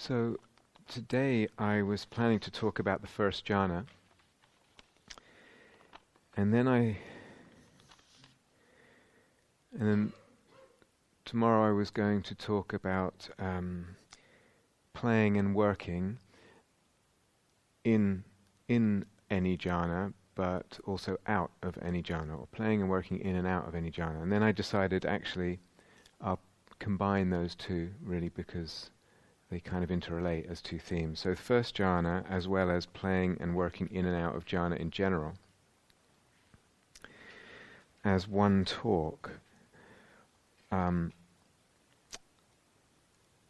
So today I was planning to talk about the first jhana, and then I, and then tomorrow I was going to talk about um, playing and working in in any jhana, but also out of any jhana, or playing and working in and out of any jhana. And then I decided actually I'll combine those two really because they kind of interrelate as two themes. So, first jhana, as well as playing and working in and out of jhana in general, as one talk. Um,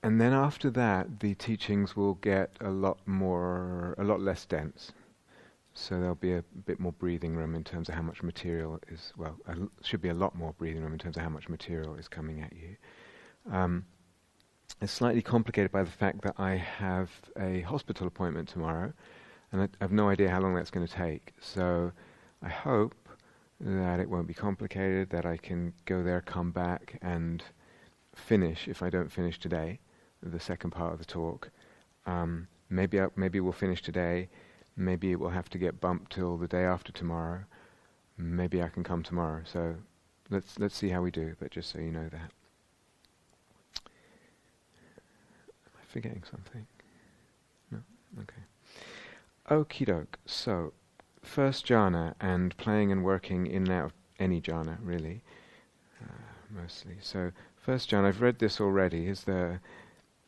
and then after that, the teachings will get a lot more, a lot less dense. So there'll be a bit more breathing room in terms of how much material is, well, should be a lot more breathing room in terms of how much material is coming at you. Um, it's slightly complicated by the fact that I have a hospital appointment tomorrow, and I have no idea how long that's going to take. So I hope that it won't be complicated, that I can go there, come back, and finish, if I don't finish today, the second part of the talk. Um, maybe, I, maybe we'll finish today. Maybe it will have to get bumped till the day after tomorrow. Maybe I can come tomorrow. So let's let's see how we do. But just so you know that. Forgetting something? No? Okay. Okie doke. So, first jhana and playing and working in and out of any jhana, really, uh, mostly. So, first jhana, I've read this already, is the,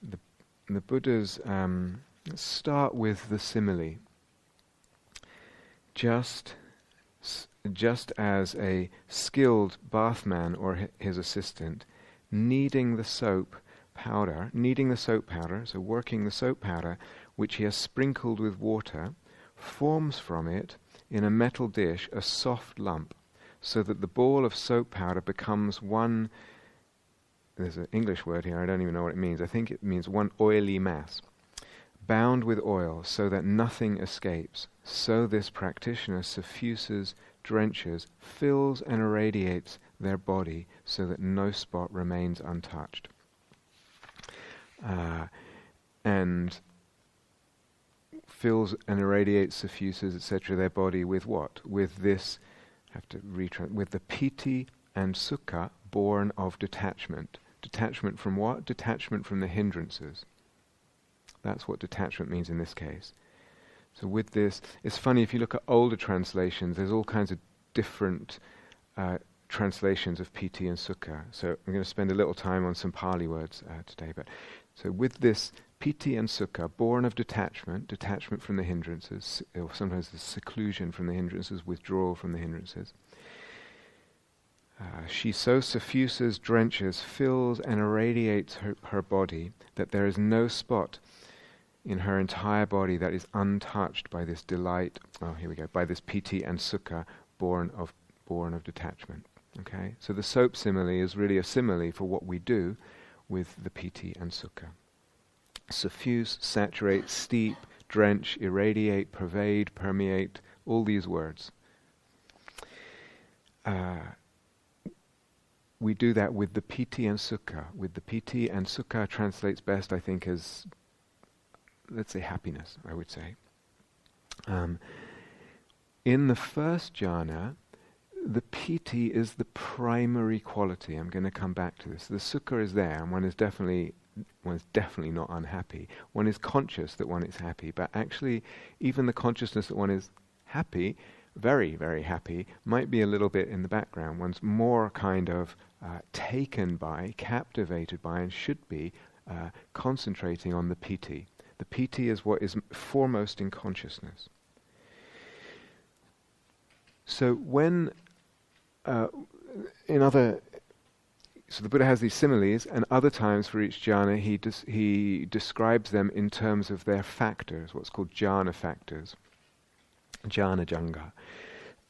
the, the Buddha's. Um, start with the simile. Just, just as a skilled bathman or his assistant, kneading the soap powder, kneading the soap powder, so working the soap powder, which he has sprinkled with water, forms from it in a metal dish a soft lump, so that the ball of soap powder becomes one. There's an English word here, I don't even know what it means. I think it means one oily mass, bound with oil, so that nothing escapes. So this practitioner suffuses, drenches, fills, and irradiates their body so that no spot remains untouched uh, and fills and irradiates, suffuses, etc., their body with what? With this, have to retrans, with the piti and sukha born of detachment. Detachment from what? Detachment from the hindrances. That's what detachment means in this case. So with this, it's funny if you look at older translations. There's all kinds of different uh, translations of piti and sukha. So I'm going to spend a little time on some Pali words uh, today. But so with this piti and sukha, born of detachment, detachment from the hindrances, or sometimes the seclusion from the hindrances, withdrawal from the hindrances. Uh, she so suffuses, drenches, fills, and irradiates her, her body that there is no spot in her entire body that is untouched by this delight. Oh, here we go. By this piti and sukha, born of born of detachment. Okay, so the soap simile is really a simile for what we do with the piti and sukha. Suffuse, saturate, steep, drench, irradiate, pervade, permeate, all these words. Uh, we do that with the piti and sukha. With the piti and sukha translates best, I think, as let's say happiness. I would say. Um, in the first jhana, the piti is the primary quality. I'm going to come back to this. The sukha is there, and one is definitely one is definitely not unhappy. One is conscious that one is happy, but actually, even the consciousness that one is happy, very, very happy, might be a little bit in the background. One's more kind of uh, taken by, captivated by, and should be uh, concentrating on the piti. The piti is what is foremost in consciousness. So when uh, in other, so the Buddha has these similes, and other times for each jhana he des- he describes them in terms of their factors, what's called jhana factors, jhana janga,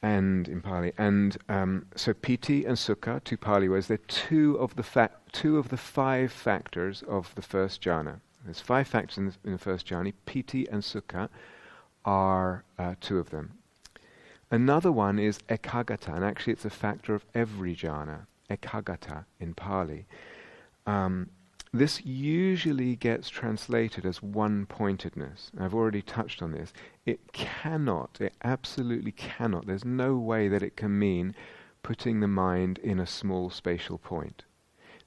and in Pali, and um, so piti and sukha, two Pali words, they're two of the fa- two of the five factors of the first jhana. There's five factors in the, in the first jhana. Piti and sukha are uh, two of them. Another one is ekaggata, and actually it's a factor of every jhana, ekaggata in Pali. Um, this usually gets translated as one pointedness. I've already touched on this. It cannot, it absolutely cannot, there's no way that it can mean putting the mind in a small spatial point.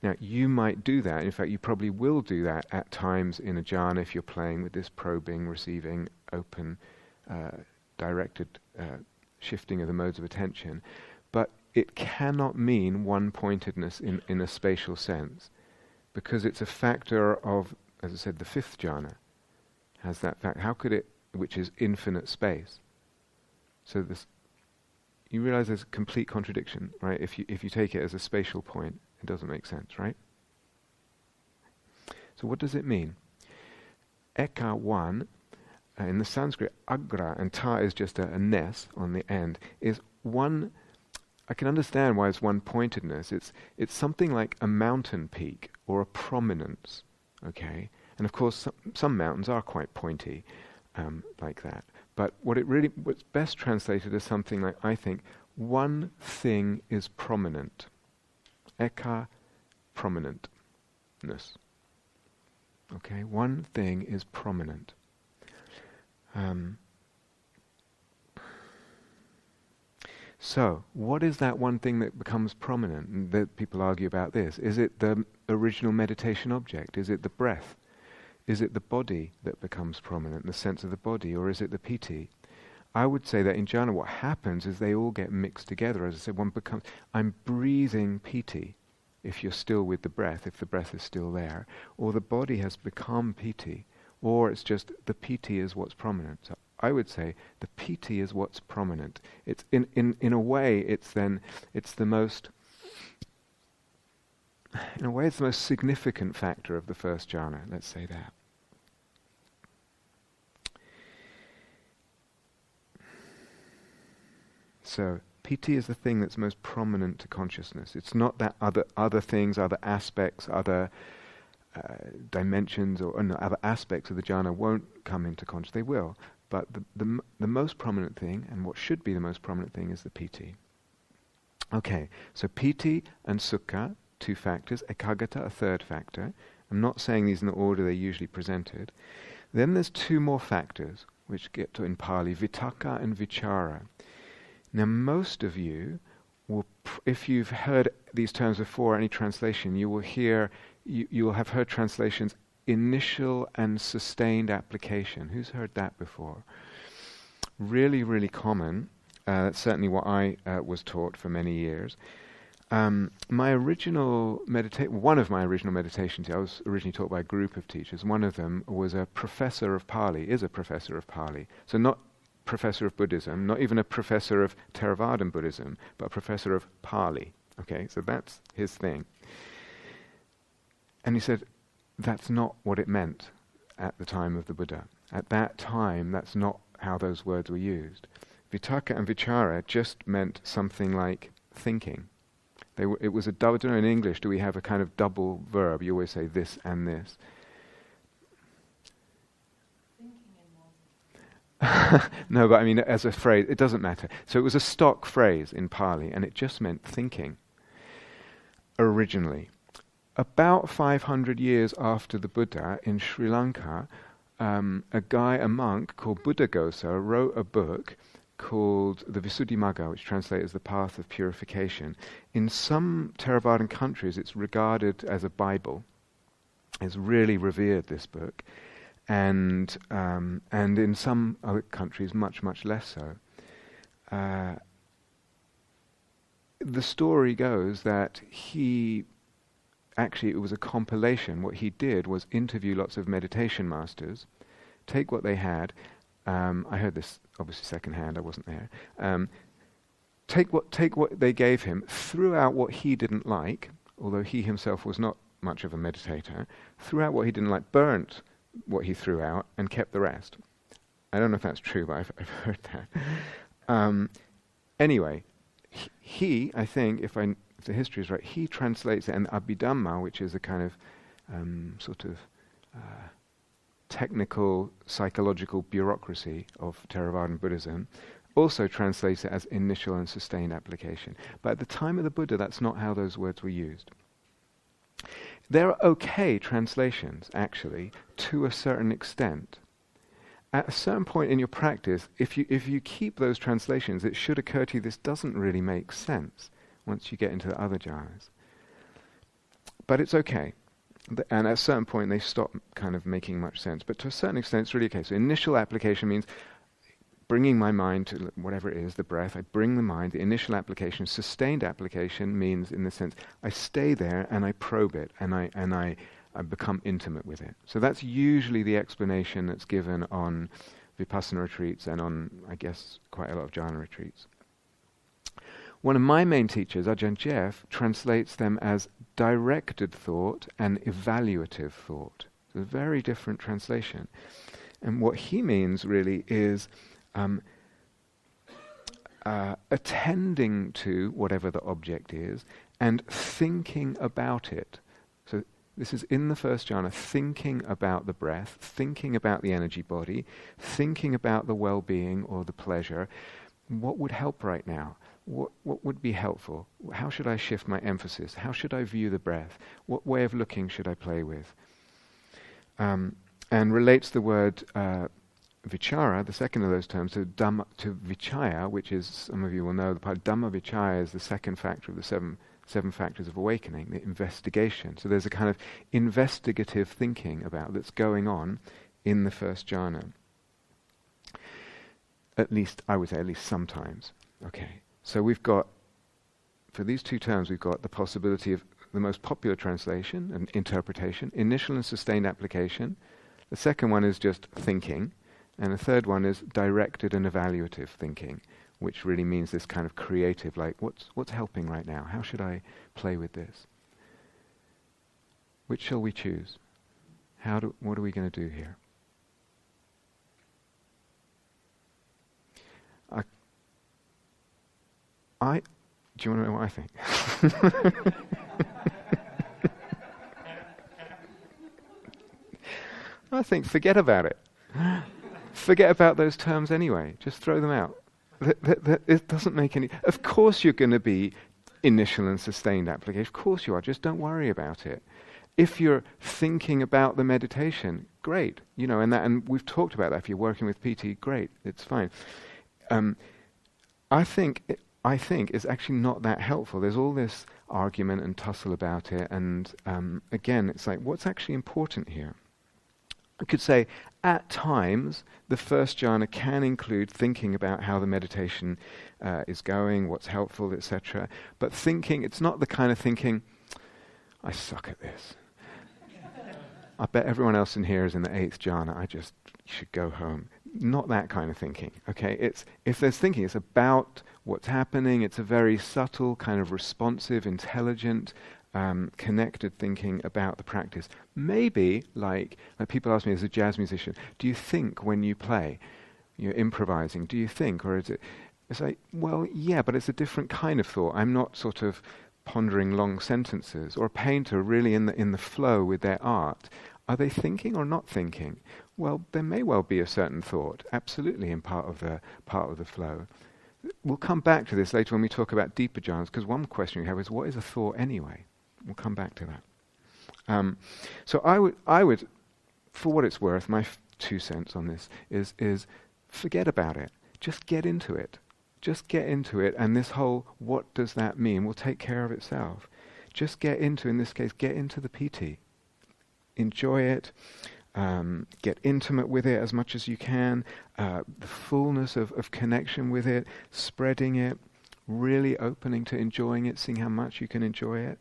Now, you might do that. In fact, you probably will do that at times in a jhana if you're playing with this probing, receiving, open, uh, directed uh, shifting of the modes of attention. But it cannot mean one pointedness in, in a spatial sense because it's a factor of, as I said, the fifth jhana has that fact. How could it, which is infinite space? So this, you realize there's a complete contradiction, right? If you if you take it as a spatial point, it doesn't make sense, right? So what does it mean? Eka one, in the Sanskrit, agra and ta is just a, a ness on the end, is one I can understand why it's one pointedness. It's it's something like a mountain peak or a prominence, okay? And of course, some, some mountains are quite pointy, um, like that. But what it really, what's best translated is something like I think one thing is prominent. Eka prominentness. Okay, one thing is prominent. Um, So, what is that one thing that becomes prominent? That people argue about this. Is it the original meditation object? Is it the breath? Is it the body that becomes prominent, the sense of the body, or is it the piti? I would say that in jhana, what happens is they all get mixed together. As I said, one becomes I'm breathing piti. If you're still with the breath, if the breath is still there, or the body has become piti, or it's just the piti is what's prominent. So I would say the piti is what's prominent. It's in, in, in a way, it's then, it's the most, in a way, it's the most significant factor of the first jhana, let's say that. So, piti is the thing that's most prominent to consciousness. It's not that other, other things, other aspects, other uh, dimensions or, or other aspects of the jhana won't come into consciousness. They will. But the, the, the most prominent thing, and what should be the most prominent thing, is the piti. Okay, so piti and sukha, two factors, Ekaggata, a third factor. I'm not saying these in the order they're usually presented. Then there's two more factors, which get to in Pali, vitakka and vichara. Now, most of you will, pr- if you've heard these terms before, any translation, you will hear, you, you will have heard translations initial and sustained application. Who's heard that before? Really, really common. Uh, that's certainly what I uh, was taught for many years. Um, my original meditation, one of my original meditations, I was originally taught by a group of teachers. One of them was a professor of Pali, is a professor of Pali. So not professor of Buddhism, not even a professor of Theravadan Buddhism, but a professor of Pali. Okay, so that's his thing. And he said, that's not what it meant at the time of the Buddha. At that time, that's not how those words were used. Vitakka and vichara just meant something like thinking. W- it was a double. I in English, do we have a kind of double verb? You always say this and this. no, but I mean, as a phrase, it doesn't matter. So it was a stock phrase in Pali, and it just meant thinking originally about 500 years after the Buddha in Sri Lanka, um, a guy, a monk called Buddhaghosa, wrote a book called the Visuddhimagga, which translates as the Path of Purification. In some Theravadan countries, it's regarded as a Bible. It's really revered, this book. And, um, and in some other countries, much, much less so. Uh, the story goes that he actually it was a compilation. What he did was interview lots of meditation masters, take what they had. Um, I heard this obviously secondhand. I wasn't there. Um, take what take what they gave him, threw out what he didn't like, although he himself was not much of a meditator. Threw out what he didn't like, burnt what he threw out, and kept the rest. I don't know if that's true, but I've, I've heard that. Um, anyway, he, I think, if I the history is right, he translates it, and Abhidhamma, which is a kind of um, sort of uh, technical psychological bureaucracy of Theravadan Buddhism, also translates it as initial and sustained application. But at the time of the Buddha, that's not how those words were used. they're okay translations, actually, to a certain extent. At a certain point in your practice, if you, if you keep those translations, it should occur to you this doesn't really make sense once you get into the other jhanas. But it's okay. And at a certain point, they stop kind of making much sense. But to a certain extent, it's really okay. So initial application means bringing my mind to whatever it is, the breath. I bring the mind. The initial application, sustained application, means in the sense I stay there and I probe it and I and I, I become intimate with it. So that's usually the explanation that's given on vipassana retreats and on, I guess, quite a lot of jhana retreats. One of my main teachers, Ajahn Geoff, translates them as directed thought and evaluative thought. It's a very different translation. And what he means really is um, uh, attending to whatever the object is and thinking about it. So this is in the first jhana, thinking about the breath, thinking about the energy body, thinking about the well-being or the pleasure. What would help right now? What, what would be helpful? How should I shift my emphasis? How should I view the breath? What way of looking should I play with? Um, and relates the word uh, vichara, the second of those terms, to, dhamma, to vichaya, which is, some of you will know, the part dhamma vichaya is the second factor of the seven, seven factors of awakening, the investigation. So there's a kind of investigative thinking about that's going on in the first jhana. At least, I would say, at least sometimes. Okay. So we've got, for these two terms, we've got the possibility of the most popular translation and interpretation, initial and sustained application. The second one is just thinking. And the third one is directed and evaluative thinking, which really means this kind of creative, like, what's, what's helping right now? How should I play with this? Which shall we choose? How do, what are we going to do here? I, do you want to know what I think? I think forget about it forget about those terms anyway. Just throw them out. it doesn't make any. Of course, you're going to be initial and sustained application. Of course, you are. Just don't worry about it. If you're thinking about the meditation, great. You know, and that, and we've talked about that. If you're working with piti, great. It's fine. Um, I think. I think it's actually not that helpful. There's all this argument and tussle about it, and um, again, it's like, what's actually important here? I could say at times the first jhana can include thinking about how the meditation uh, is going, what's helpful, etc. But thinking, it's not the kind of thinking, I suck at this. I bet everyone else in here is in the eighth jhana. I just should go home. Not that kind of thinking. Okay, it's if there's thinking, it's about what's happening. It's a very subtle, kind of responsive, intelligent um, connected thinking about the practice. Maybe, like, like people ask me as a jazz musician, do you think when you play? You're improvising. Do you think, or is it? It's like, well, yeah, but it's a different kind of thought. I'm not sort of pondering long sentences. Or a painter really in the in the flow with their art. Are they thinking or not thinking? Well, there may well be a certain thought, absolutely, in part of the part of the flow. We'll come back to this later when we talk about deeper jhanas, because one question we have is, what is a thought anyway? We'll come back to that. Um, so I would, I would, for what it's worth, my f- two cents on this is is forget about it. Just get into it. Just get into it, and this whole what does that mean will take care of itself. Just get into, in this case, get into the piti. Enjoy it. Um, get intimate with it as much as you can. Uh, the fullness of, of connection with it, spreading it, really opening to enjoying it, seeing how much you can enjoy it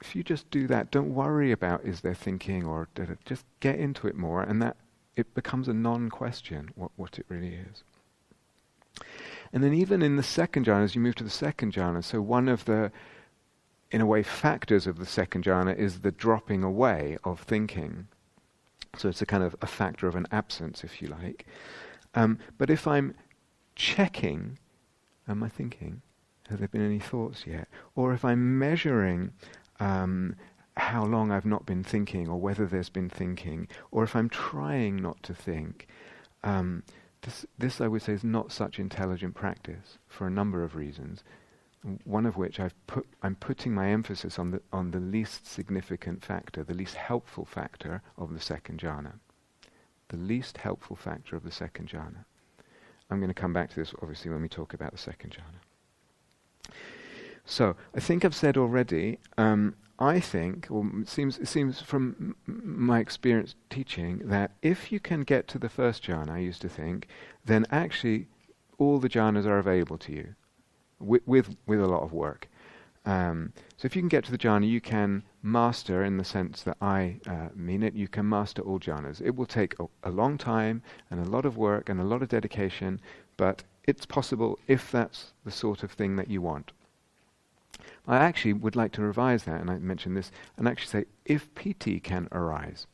if you just do that, don't worry about is there thinking or just get into it more, and that it becomes a non-question what what it really is. And then even in the second jhana, as you move to the second jhana, so one of the, in a way, factors of the second jhana is the dropping away of thinking. So it's a kind of a factor of an absence, if you like. Um, but if I'm checking, am I thinking? Have there been any thoughts yet? Or if I'm measuring um, how long I've not been thinking, or whether there's been thinking, or if I'm trying not to think. Um, this, this, I would say, is not such intelligent practice for a number of reasons. One of which I've put, I'm putting my emphasis on the, on the least significant factor, the least helpful factor of the second jhana. The least helpful factor of the second jhana. I'm going to come back to this obviously when we talk about the second jhana. So, I think I've said already, um, I think, or it seems, it seems from m- my experience teaching, that if you can get to the first jhana, I used to think, then actually all the jhanas are available to you with, with, with a lot of work. Um, so if you can get to the jhana, you can master, in the sense that I uh, mean it, you can master all jhanas. It will take a, a, long time and a lot of work and a lot of dedication, but it's possible if that's the sort of thing that you want. I actually would like to revise that, and I mentioned this, and actually say if piti can arise,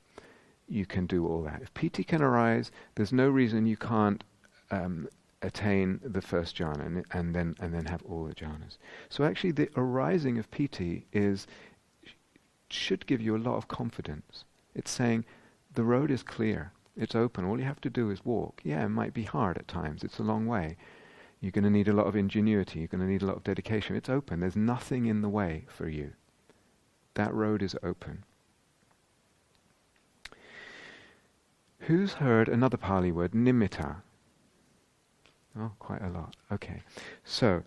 you can do all that. If piti can arise, there's no reason you can't um, attain the first jhana and, and, then and then have all the jhanas. So actually, the arising of piti is should give you a lot of confidence. It's saying the road is clear, it's open. All you have to do is walk. Yeah, it might be hard at times. It's a long way. You're going to need a lot of ingenuity. You're going to need a lot of dedication. It's open. There's nothing in the way for you. That road is open. Who's heard another Pali word, nimitta? Oh, quite a lot. Okay. So,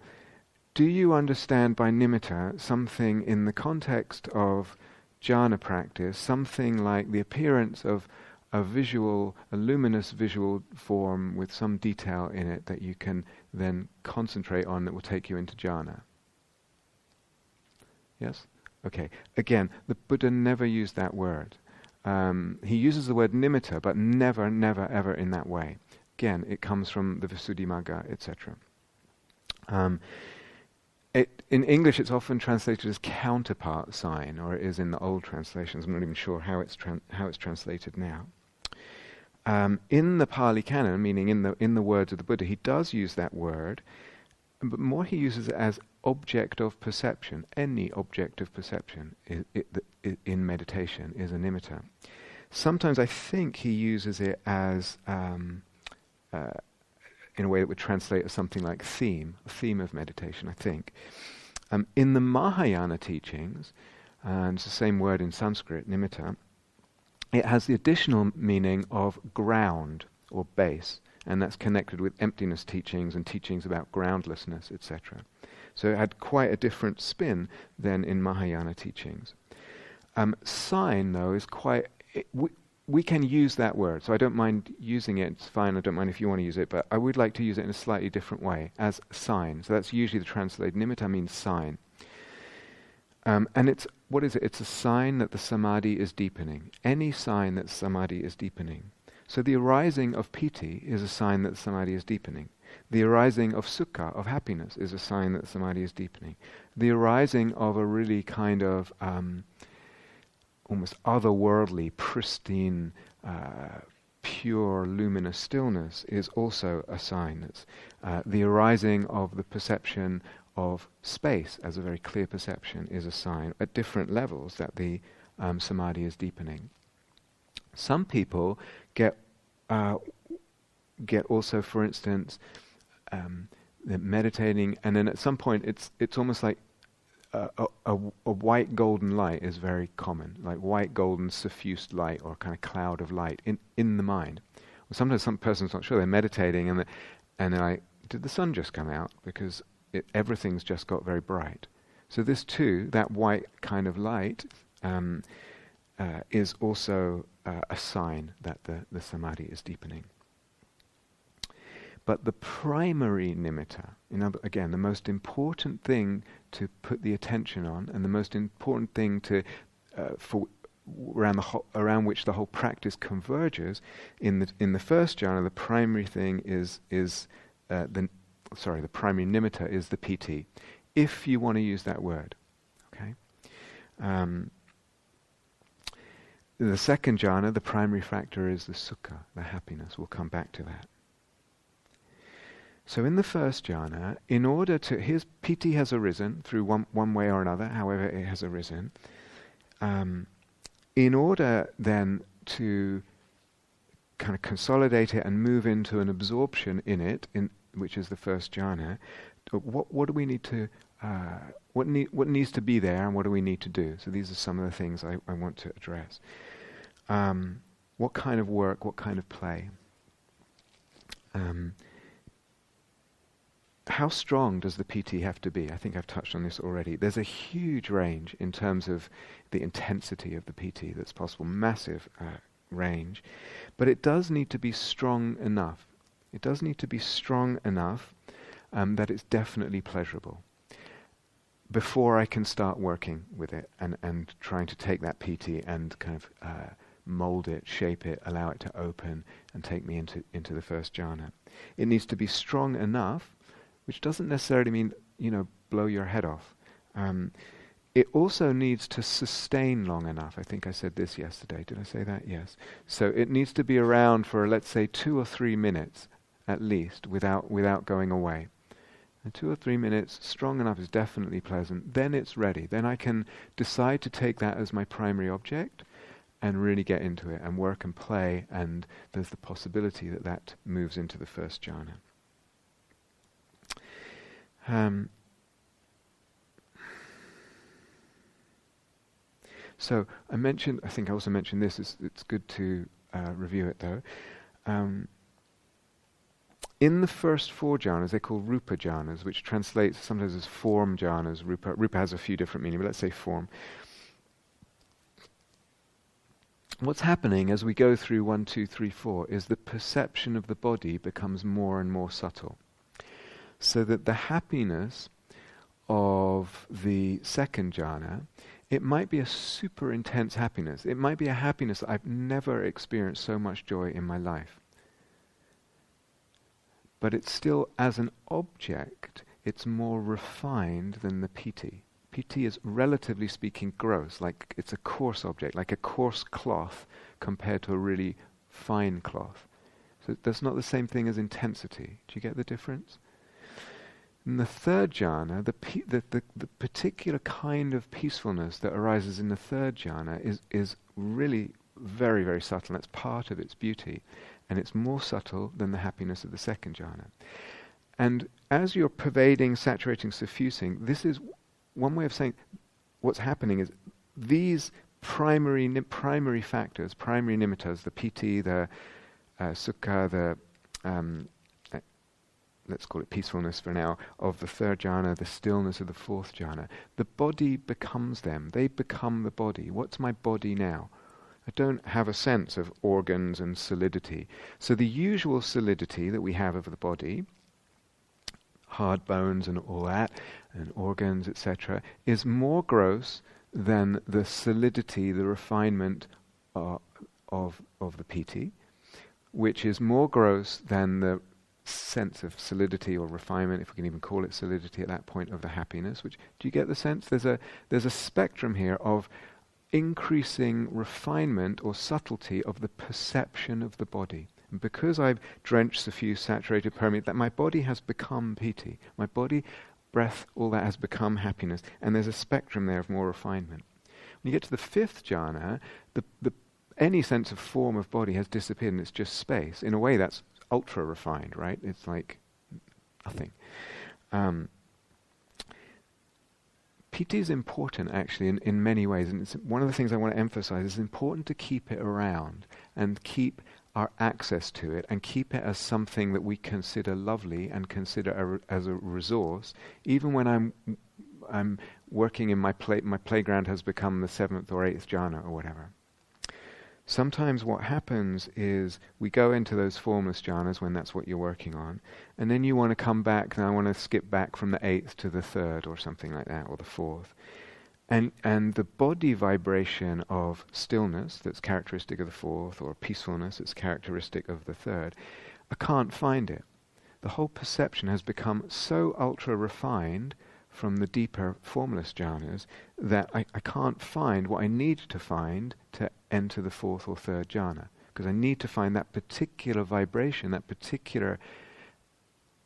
do you understand by nimitta something in the context of jhana practice, something like the appearance of a visual, a luminous visual form with some detail in it that you can then concentrate on that will take you into jhana? Yes? Okay. Again, the Buddha never used that word. Um, he uses the word nimitta, but never, never, ever in that way. Again, it comes from the Visuddhimagga, etc. Um, it, in English, it's often translated as counterpart sign, or it is in the old translations. I'm not even sure how it's tran- how it's translated now. Um, in the Pali Canon, meaning in the in the words of the Buddha, he does use that word, but more he uses it as object of perception. Any object of perception is, it, it, in meditation is a nimitta. Sometimes I think he uses it as um, uh, in a way that would translate as something like theme, a theme of meditation, I think. Um, in the Mahayana teachings, and it's the same word in Sanskrit, nimitta, it has the additional meaning of ground or base, and that's connected with emptiness teachings and teachings about groundlessness, etc. So it had quite a different spin than in Mahayana teachings. Um, sign, though, is quite. It, we can use that word, so I don't mind using it. It's fine. I don't mind if you want to use it, but I would like to use it in a slightly different way as sign. So that's usually the translated. Nimitta means sign, um, and it's what is it? It's a sign that the samadhi is deepening. Any sign that samadhi is deepening. So the arising of piti is a sign that samadhi is deepening. The arising of sukha, of happiness, is a sign that samadhi is deepening. The arising of a really kind of um, almost otherworldly, pristine, uh, pure, luminous stillness is also a sign. It's uh, the arising of the perception of space as a very clear perception is a sign at different levels that the um, samadhi is deepening. Some people get uh, get also, for instance, um, meditating, and then at some point it's it's almost like a, a, white golden light is very common, like white golden suffused light or kind of cloud of light in, in the mind. Well, sometimes some person's not sure, they're meditating and, the, and they're like, did the sun just come out? Because it, everything's just got very bright. So this too, that white kind of light, um, uh, is also uh, a sign that the, the samadhi is deepening. But the primary nimitta, in other, again, the most important thing to put the attention on, and the most important thing to uh, for around the ho- around which the whole practice converges, in the in the first jhana, the primary thing is is uh, the sorry, the primary nimitta is the piti, if you want to use that word, okay. Um, the second jhana, the primary factor is the sukha, the happiness. We'll come back to that. So in the first jhana, in order to his piti has arisen through one one way or another, however it has arisen. Um, in order then to kind of consolidate it and move into an absorption in it, in which is the first jhana, what what do we need to uh, what, ne- what needs to be there and what do we need to do. So these are some of the things I, I want to address. Um, what kind of work, what kind of play? Um, how strong does the piti have to be? I think I've touched on this already. There's a huge range in terms of the intensity of the piti that's possible, massive uh, range. But it does need to be strong enough. It does need to be strong enough um, that it's definitely pleasurable before I can start working with it and, and trying to take that piti and kind of uh, mold it, shape it, allow it to open and take me into, into the first jhana. It needs to be strong enough, which doesn't necessarily mean, you know, blow your head off. Um, it also needs to sustain long enough. I think I said this yesterday. Did I say that? Yes. So it needs to be around for, let's say, two or three minutes at least without, without going away. And two or three minutes, strong enough is definitely pleasant. Then it's ready. Then I can decide to take that as my primary object and really get into it and work and play, and there's the possibility that that moves into the first jhana. Um, so I mentioned, I think I also mentioned this, it's, it's good to uh, review it though. Um, in the first four jhanas, they call rupa jhanas, which translates sometimes as form jhanas. Rupa, rupa has a few different meanings, but let's say form. What's happening as we go through one, two, three, four is the perception of the body becomes more and more subtle. So that the happiness of the second jhana, it might be a super intense happiness. It might be a happiness I've never experienced so much joy in my life but it's still, as an object, it's more refined than the piti. Piti is relatively speaking gross, like it's a coarse object, like a coarse cloth compared to a really fine cloth. So that's not the same thing as intensity. Do you get the difference? In the third jhana, the, the, the, the, particular kind of peacefulness that arises in the third jhana is, is really very, very subtle. That's part of its beauty and it's more subtle than the happiness of the second jhana. And as you're pervading, saturating, suffusing, this is one way of saying what's happening is these primary primary factors, primary nimittas, the piti, the uh, sukha, the um, let's call it peacefulness for now, of the third jhana, the stillness of the fourth jhana, the body becomes them. They become the body. What's my body now? I don't have a sense of organs and solidity. So the usual solidity that we have of the body, hard bones and all that, and organs, etc., is more gross than the solidity, the refinement uh, of of the piti, which is more gross than the sense of solidity or refinement, if we can even call it solidity at that point of the happiness. Which do you get the sense? There's a there's a spectrum here of increasing refinement or subtlety of the perception of the body. And because I've drenched, suffused, saturated, permeated, that my body has become piti. My body, breath, all that has become happiness. And there's a spectrum there of more refinement. When you get to the fifth jhana, the, the, any sense of form of body has disappeared and it's just space. In a way, that's ultra refined, right? It's like nothing. Um, Piti is important actually in, in many ways, and it's one of the things I want to emphasize. It's important to keep it around and keep our access to it and keep it as something that we consider lovely and consider as a resource, even when I'm I'm working in my play. My playground has become the seventh or eighth jhana or whatever. Sometimes what happens is we go into those formless jhanas when that's what you're working on, and then you want to come back, and I want to skip back from the eighth to the third or something like that, or the fourth. And, and the body vibration of stillness that's characteristic of the fourth, or peacefulness that's characteristic of the third, I can't find it. The whole perception has become so ultra refined from the deeper formless jhanas that I, I can't find what I need to find to enter the fourth or third jhana. Because I need to find that particular vibration, that particular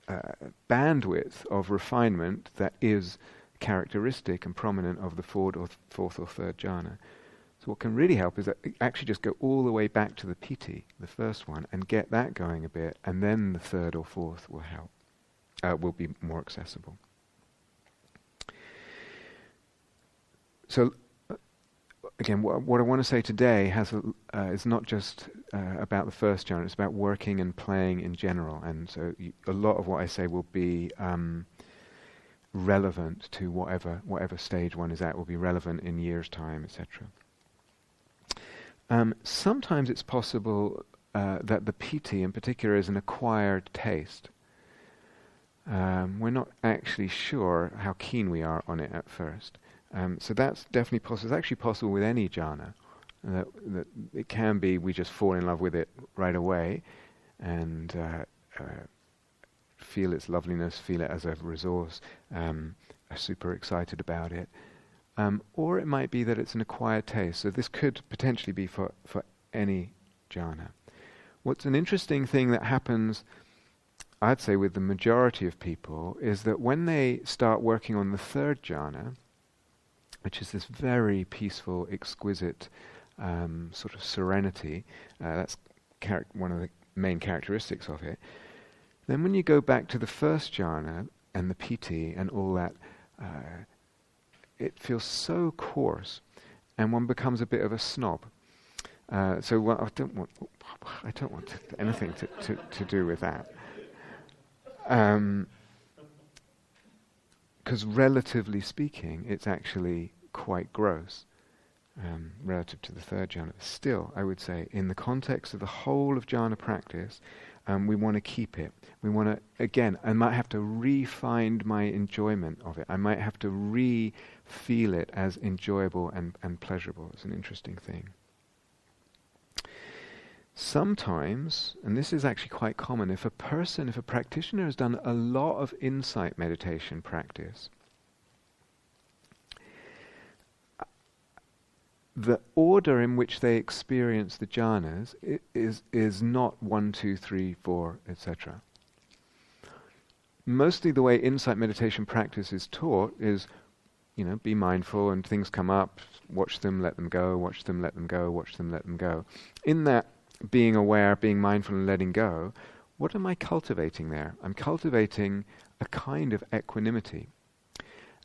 uh, bandwidth of refinement that is characteristic and prominent of the fourth or, th- fourth or third jhana. So what can really help is that actually just go all the way back to the piti, the first one, and get that going a bit, and then the third or fourth will help, uh, will be more accessible. So again, what, what, I want to say today has a, uh, is not just uh, about the first jhana; it's about working and playing in general. And so, you, a lot of what I say will be um, relevant to whatever whatever stage one is at. Will be relevant in years' time, etc. Um, sometimes it's possible uh, that the piti in particular, is an acquired taste. Um, we're not actually sure how keen we are on it at first. Um, so that's definitely possible. It's actually possible with any jhana. That, it can be we just fall in love with it right away and uh, uh, feel its loveliness, feel it as a resource, um, are super excited about it. Um, or it might be that it's an acquired taste. So this could potentially be for, for any jhana. What's an interesting thing that happens, I'd say, with the majority of people is that when they start working on the third jhana, which is this very peaceful, exquisite um, sort of serenity. Uh, that's char- one of the main characteristics of it. Then, when you go back to the first jhana and the piti and all that, uh, it feels so coarse, and one becomes a bit of a snob. Uh, so I don't want, I don't want anything to, to, to, do with that. Um, because relatively speaking, it's actually quite gross um, relative to the third jhana. Still, I would say, in the context of the whole of jhana practice, um, we want to keep it. We want to, again, I might have to re-find my enjoyment of it. I might have to re-feel it as enjoyable and, and pleasurable. It's an interesting thing. Sometimes, and this is actually quite common, if a person, if a practitioner has done a lot of insight meditation practice, the order in which they experience the jhanas is, is not one, two, three, four, etc. Mostly the way insight meditation practice is taught is, you know, be mindful and things come up, watch them, let them go, watch them, let them go, watch them, let them go. In that being aware, being mindful, and letting go, what am I cultivating there? I'm cultivating a kind of equanimity.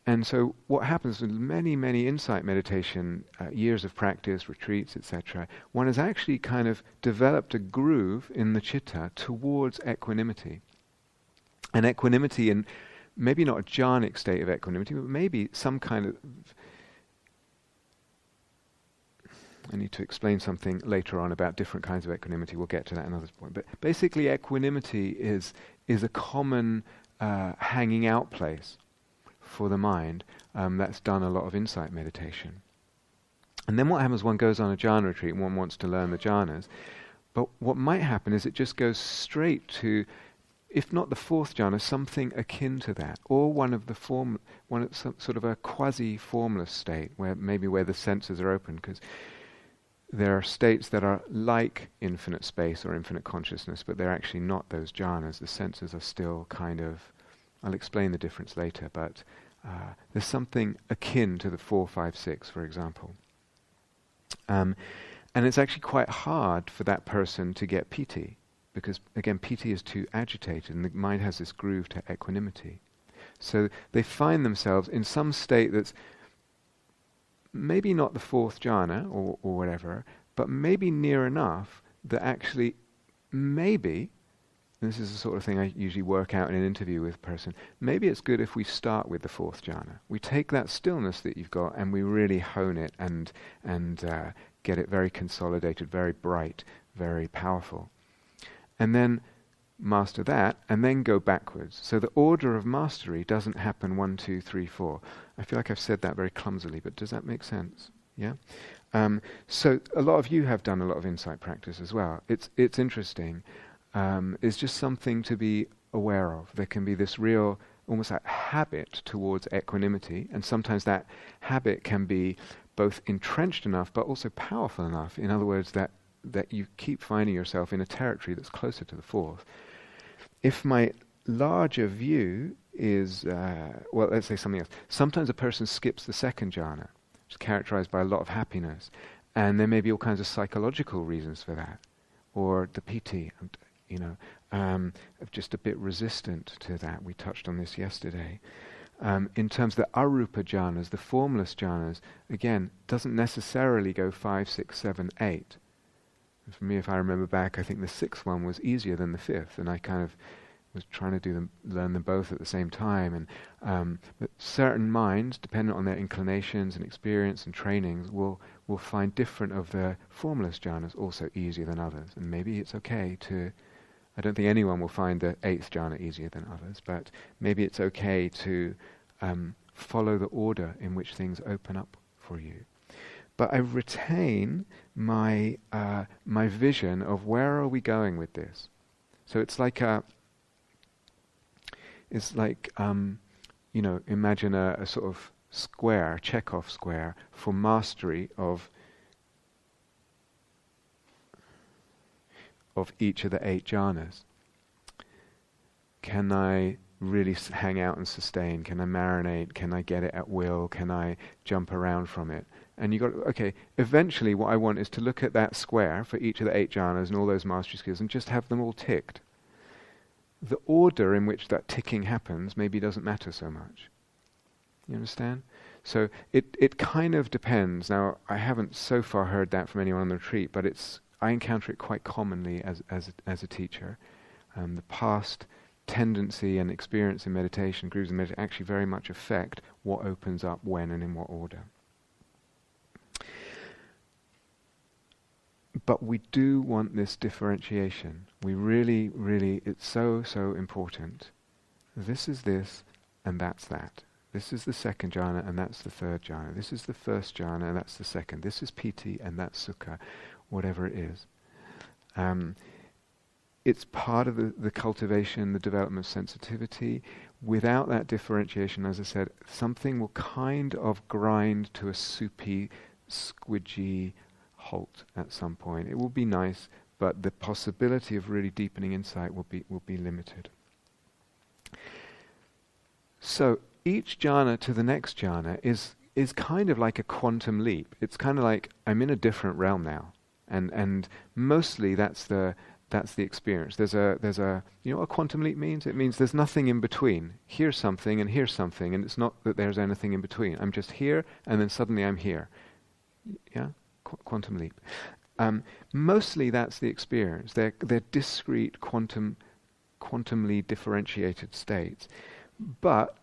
And so, what happens with many, many insight meditation uh, years of practice, retreats, etc., one has actually kind of developed a groove in the chitta towards equanimity. And equanimity, in maybe not a jhanic state of equanimity, but maybe some kind of I need to explain something later on about different kinds of equanimity. We'll get to that another point. But basically, equanimity is is a common uh, hanging out place for the mind um, that's done a lot of insight meditation. And then what happens? One goes on a jhana retreat and one wants to learn the jhanas. But what might happen is it just goes straight to, if not the fourth jhana, something akin to that, or one of the form, one of some sort of a quasi-formless state, where maybe where the senses are open, because there are states that are like infinite space or infinite consciousness, but they're actually not those jhanas. The senses are still kind of. I'll explain the difference later, but uh, there's something akin to the four, five, six, for example. Um, and it's actually quite hard for that person to get piti, because again, piti is too agitated, and the mind has this groove to equanimity. So they find themselves in some state that's maybe not the fourth jhana or, or whatever, but maybe near enough that actually maybe this is the sort of thing I usually work out in an interview with a person. Maybe it's good if we start with the fourth jhana. We take that stillness that you've got and we really hone it and and uh, get it very consolidated, very bright, very powerful, and then master that, and then go backwards. So the order of mastery doesn't happen one, two, three, four. I feel like I've said that very clumsily, but does that make sense? Yeah. Um, so a lot of you have done a lot of insight practice as well. It's it's interesting. Um, it's just something to be aware of. There can be this real, almost like habit towards equanimity, and sometimes that habit can be both entrenched enough, but also powerful enough. In other words, that that you keep finding yourself in a territory that's closer to the fourth. If my larger view is, uh, well, let's say something else. Sometimes a person skips the second jhana, which is characterized by a lot of happiness, and there may be all kinds of psychological reasons for that, or the piti, you know, um, just a bit resistant to that. We touched on this yesterday. Um, in terms of the arupa jhanas, the formless jhanas, again, doesn't necessarily go five, six, seven, eight. For me, if I remember back, I think the sixth one was easier than the fifth, and I kind of was trying to do them, learn them both at the same time. And um, but certain minds, dependent on their inclinations and experience and trainings, will will find different of the formless jhanas also easier than others. And maybe it's okay to I don't think anyone will find the eighth jhana easier than others, but maybe it's okay to um, follow the order in which things open up for you. But I retain my uh, my vision of where are we going with this. So it's like a it's like um, you know imagine a, a sort of square, Chekhov square for mastery of of each of the eight jhanas. Can I really hang out and sustain? Can I marinate? Can I get it at will? Can I jump around from it? And you got okay. Eventually, what I want is to look at that square for each of the eight jhanas and all those mastery skills, and just have them all ticked. The order in which that ticking happens maybe doesn't matter so much. You understand? So it it kind of depends. Now, I haven't so far heard that from anyone on the retreat, but it's I encounter it quite commonly as as as a teacher. Um, the past tendency and experience in meditation, grooves in meditation, actually very much affect what opens up when and in what order. But we do want this differentiation. We really, really, it's so, so important. This is this, and that's that. This is the second jhana, and that's the third jhana. This is the first jhana, and that's the second. This is piti, and that's sukha whatever it is. Um, it's part of the, the cultivation, the development of sensitivity. Without that differentiation, as I said, something will kind of grind to a soupy, squidgy halt at some point. It will be nice, but the possibility of really deepening insight will be will be limited. So each jhana to the next jhana is is kind of like a quantum leap. It's kind of like I'm in a different realm now and and mostly that's the that's the experience. There's a there's a you know what a quantum leap means? It means there's nothing in between. Here's something and here's something, and it's not that there's anything in between. I'm just here, and then suddenly I'm here. Yeah, Qu- quantum leap. Um, mostly that's the experience. They're they're discrete quantum quantumly differentiated states, but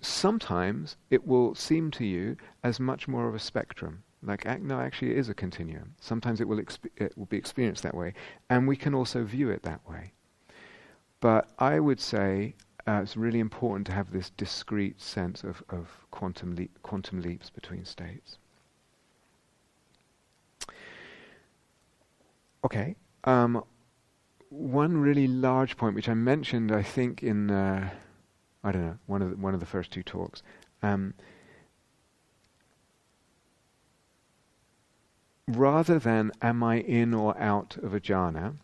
sometimes it will seem to you as much more of a spectrum. Like, no, actually, it is a continuum. Sometimes it will, exp- it will be experienced that way, and we can also view it that way. But I would say uh, it's really important to have this discrete sense of, of quantum, quantum leaps between states. Okay. Um, one really large point, which I mentioned, I think, in uh, I don't know one of the, one of the first two talks, um, rather than am I in or out of a jhana,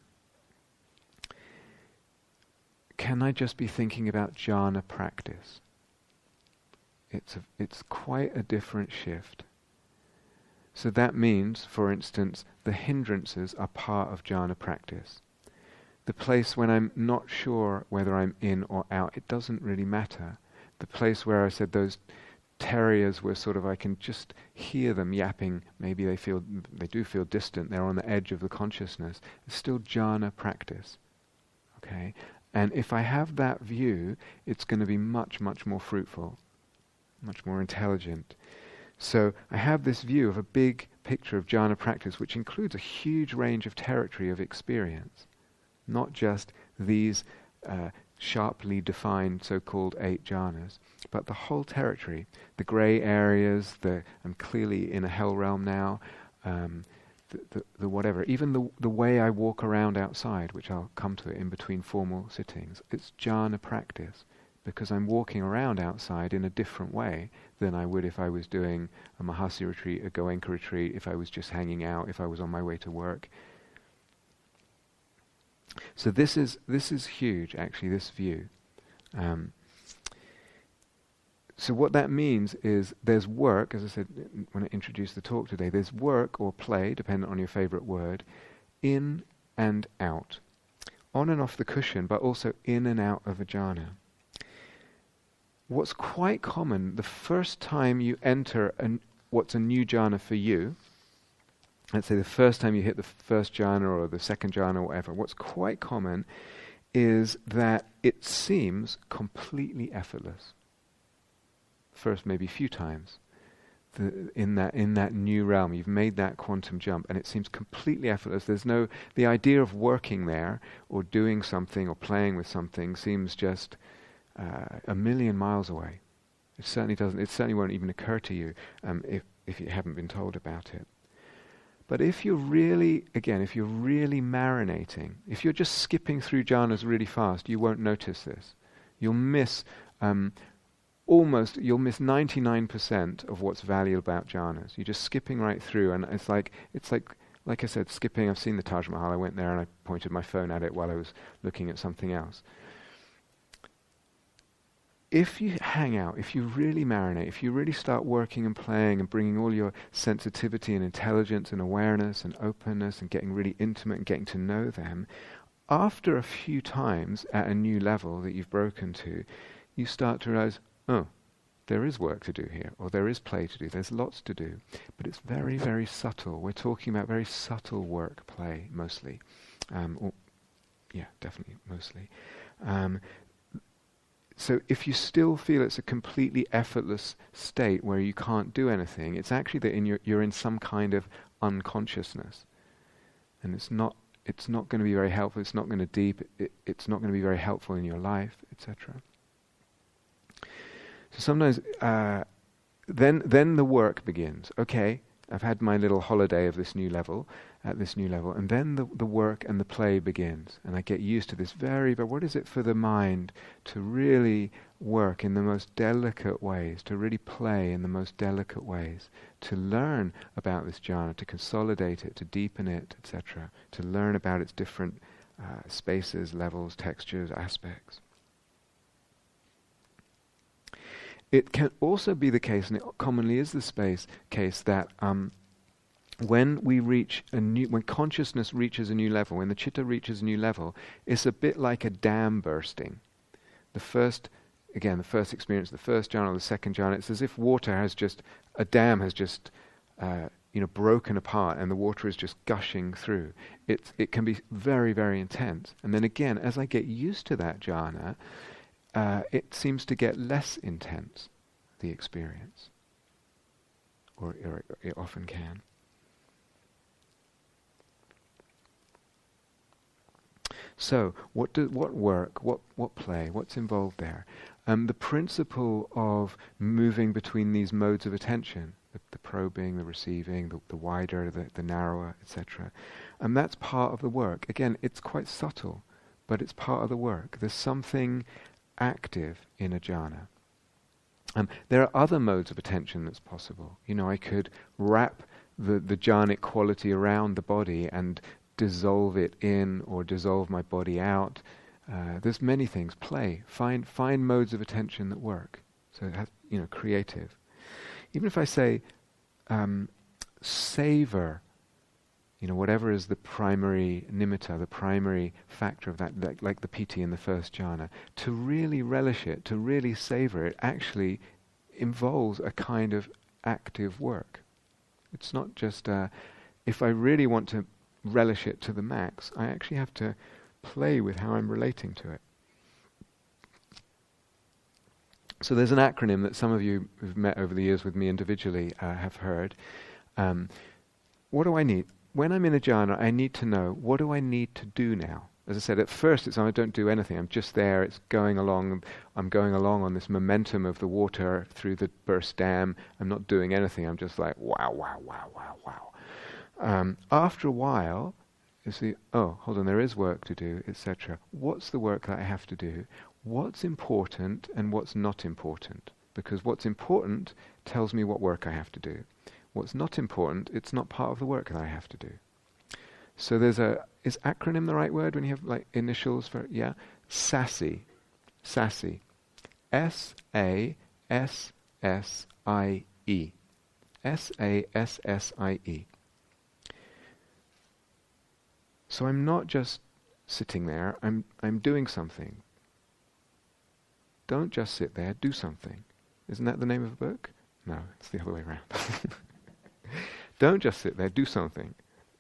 can I just be thinking about jhana practice? It's, a, it's quite a different shift. So that means, for instance, the hindrances are part of jhana practice. The place when I'm not sure whether I'm in or out, it doesn't really matter. The place where I said those terriers were sort of I can just hear them yapping. Maybe they feel they do feel distant. They're on the edge of the consciousness. It's still jhana practice. Okay, and if I have that view, it's going to be much much more fruitful, much more intelligent. So I have this view of a big picture of jhana practice, which includes a huge range of territory of experience, not just these uh, sharply defined so-called eight jhanas, but the whole territory, the grey areas, the I'm clearly in a hell realm now, um, the, the, the, whatever, even the the way I walk around outside, which I'll come to in between formal sittings, it's jhana practice because I'm walking around outside in a different way than I would if I was doing a Mahasi retreat, a Goenka retreat, if I was just hanging out, if I was on my way to work. So this is this is huge, actually. This view. Um, so what that means is there's work, as I said when I introduced the talk today. There's work or play, depending on your favorite word, in and out, on and off the cushion, but also in and out of a jhana. What's quite common, the first time you enter an, what's a new jhana for you, let's say the first time you hit the first jhana or the second jhana or whatever, what's quite common is that it seems completely effortless. First, maybe a few times. The, in that in that new realm, you've made that quantum jump, and it seems completely effortless. There's no the idea of working there or doing something or playing with something seems just uh, a million miles away. It certainly doesn't. It certainly won't even occur to you um, if if you haven't been told about it. But if you're really, again, if you're really marinating, if you're just skipping through jhanas really fast, you won't notice this. You'll miss um, almost, you'll miss 99% of what's valuable about jhanas. You're just skipping right through, and it's like, it's like, like I said, skipping. I've seen the Taj Mahal. I went there and I pointed my phone at it while I was looking at something else if you hang out, if you really marinate, if you really start working and playing and bringing all your sensitivity and intelligence and awareness and openness and getting really intimate and getting to know them, after a few times at a new level that you've broken to, you start to realize, oh, there is work to do here, or there is play to do, there's lots to do. But it's very, very subtle. We're talking about very subtle work, play, mostly. Um, or, yeah, definitely, mostly. Um, so if you still feel it's a completely effortless state where you can't do anything, it's actually that in your, you're in some kind of unconsciousness. And it's not, it's not going to be very helpful, it's not going to deep, it, it's not going to be very helpful in your life, etc. So sometimes, uh, then, then the work begins. Okay, I've had my little holiday of this new level, at this new level, and then the, the work and the play begins. And I get used to this very, but what is it for the mind to really work in the most delicate ways, to really play in the most delicate ways, to learn about this jhana, to consolidate it, to deepen it, etc., to learn about its different uh, spaces, levels, textures, aspects. It can also be the case, and it commonly is the space case that um, when we reach a new, when consciousness reaches a new level, when the chitta reaches a new level, it's a bit like a dam bursting. The first, again, the first experience, the first jhana, the second jhana, it's as if water has just, a dam has just, uh, you know, broken apart and the water is just gushing through. It, it can be very, very intense. And then again, as I get used to that jhana, uh, it seems to get less intense, the experience. Or, or it often can. So, what do, what work, what what play, what's involved there? Um, the principle of moving between these modes of attention, the, the probing, the receiving, the, the wider, the, the narrower, etc. And that's part of the work. Again, it's quite subtle, but it's part of the work. There's something active in a jhana. Um, there are other modes of attention that's possible. You know, I could wrap the, the jhanic quality around the body and dissolve it in or dissolve my body out. Uh, there's many things. Play. Find find modes of attention that work. So has, you know, creative. Even if I say um, savor you know, whatever is the primary nimitta, the primary factor of that, like, like the piti in the first jhana, to really relish it, to really savor it, actually involves a kind of active work. It's not just, uh, if I really want to relish it to the max, I actually have to play with how I'm relating to it. So there's an acronym that some of you who've met over the years with me individually uh, have heard. Um, what do I need? when I'm in a jhana, I need to know what do I need to do now. As I said, at first it's I don't do anything. I'm just there. It's going along. I'm going along on this momentum of the water through the burst dam. I'm not doing anything. I'm just like wow, wow, wow, wow, wow. Um, after a while, you see, oh, hold on, there is work to do, etc. What's the work that I have to do? What's important and what's not important? Because what's important tells me what work I have to do. What's not important, it's not part of the work that I have to do. So there's a, is acronym the right word when you have like initials for, yeah? SASSY. SASSY. S A S S I E. S A S S I E. So I'm not just sitting there, I'm, I'm doing something. Don't just sit there, do something. Isn't that the name of the book? No, it's the other way around. Don't just sit there, do something.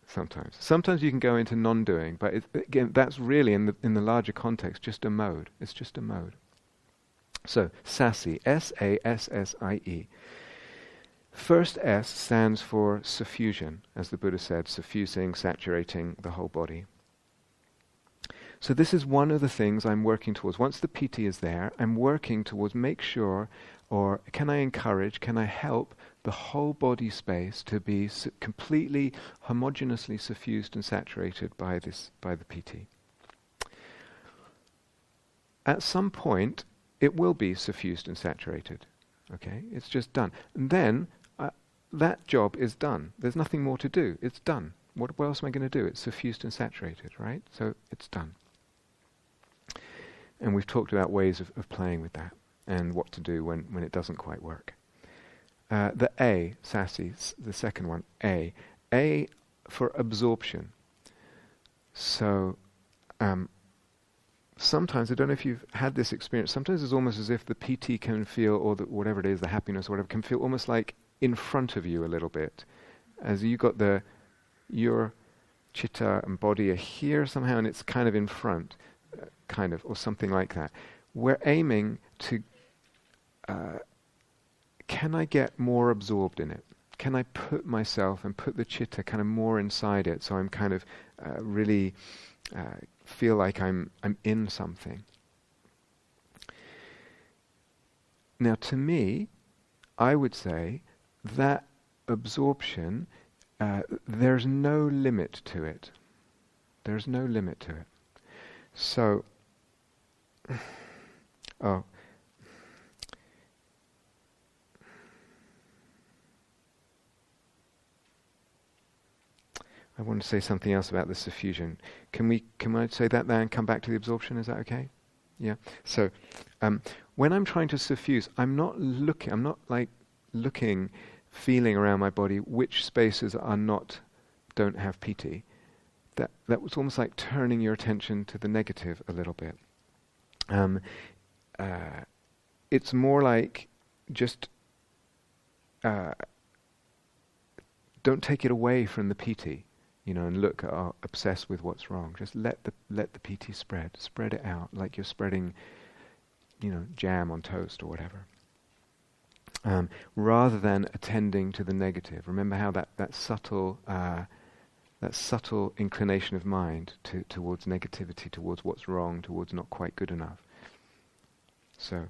Sometimes, sometimes you can go into non-doing, but it, again, that's really in the in the larger context just a mode. It's just a mode. So sassy, S-A-S-S-I-E. First S stands for suffusion, as the Buddha said, suffusing, saturating the whole body. So this is one of the things I'm working towards. Once the piti is there, I'm working towards make sure, or can I encourage, can I help the whole body space to be su- completely homogeneously suffused and saturated by this by the piti. At some point, it will be suffused and saturated. Okay, it's just done. And then that job is done. There's nothing more to do. It's done. What, what else am I going to do? It's suffused and saturated, right? So it's done. And we've talked about ways of, of playing with that and what to do when, when it doesn't quite work. Uh, the A, sassi, the second one, A. A for absorption. So um, sometimes, I don't know if you've had this experience, sometimes it's almost as if the piti can feel, or the, whatever it is, the happiness or whatever, can feel almost like in front of you a little bit. As you got the, your chitta and body are here somehow, and it's kind of in front kind of, or something like that. We're aiming to, uh, can I get more absorbed in it? Can I put myself and put the chitta kind of more inside it so I'm kind of uh, really uh, feel like I'm, I'm in something? Now, to me, I would say that absorption, uh, there's no limit to it. There's no limit to it. So, oh. I want to say something else about the suffusion. Can we? Can I say that there and come back to the absorption? Is that okay? Yeah. So, um, when I'm trying to suffuse, I'm not looking. I'm not like looking, feeling around my body which spaces are not, don't have piti. that that was almost like turning your attention to the negative a little bit. Um, uh, it's more like just uh, don't take it away from the piti, you know, and look, uh, obsess with what's wrong. Just let the let the piti spread, spread it out like you're spreading, you know, jam on toast or whatever. Um, rather than attending to the negative. Remember how that that subtle uh, that subtle inclination of mind to, towards negativity, towards what's wrong, towards not quite good enough. So,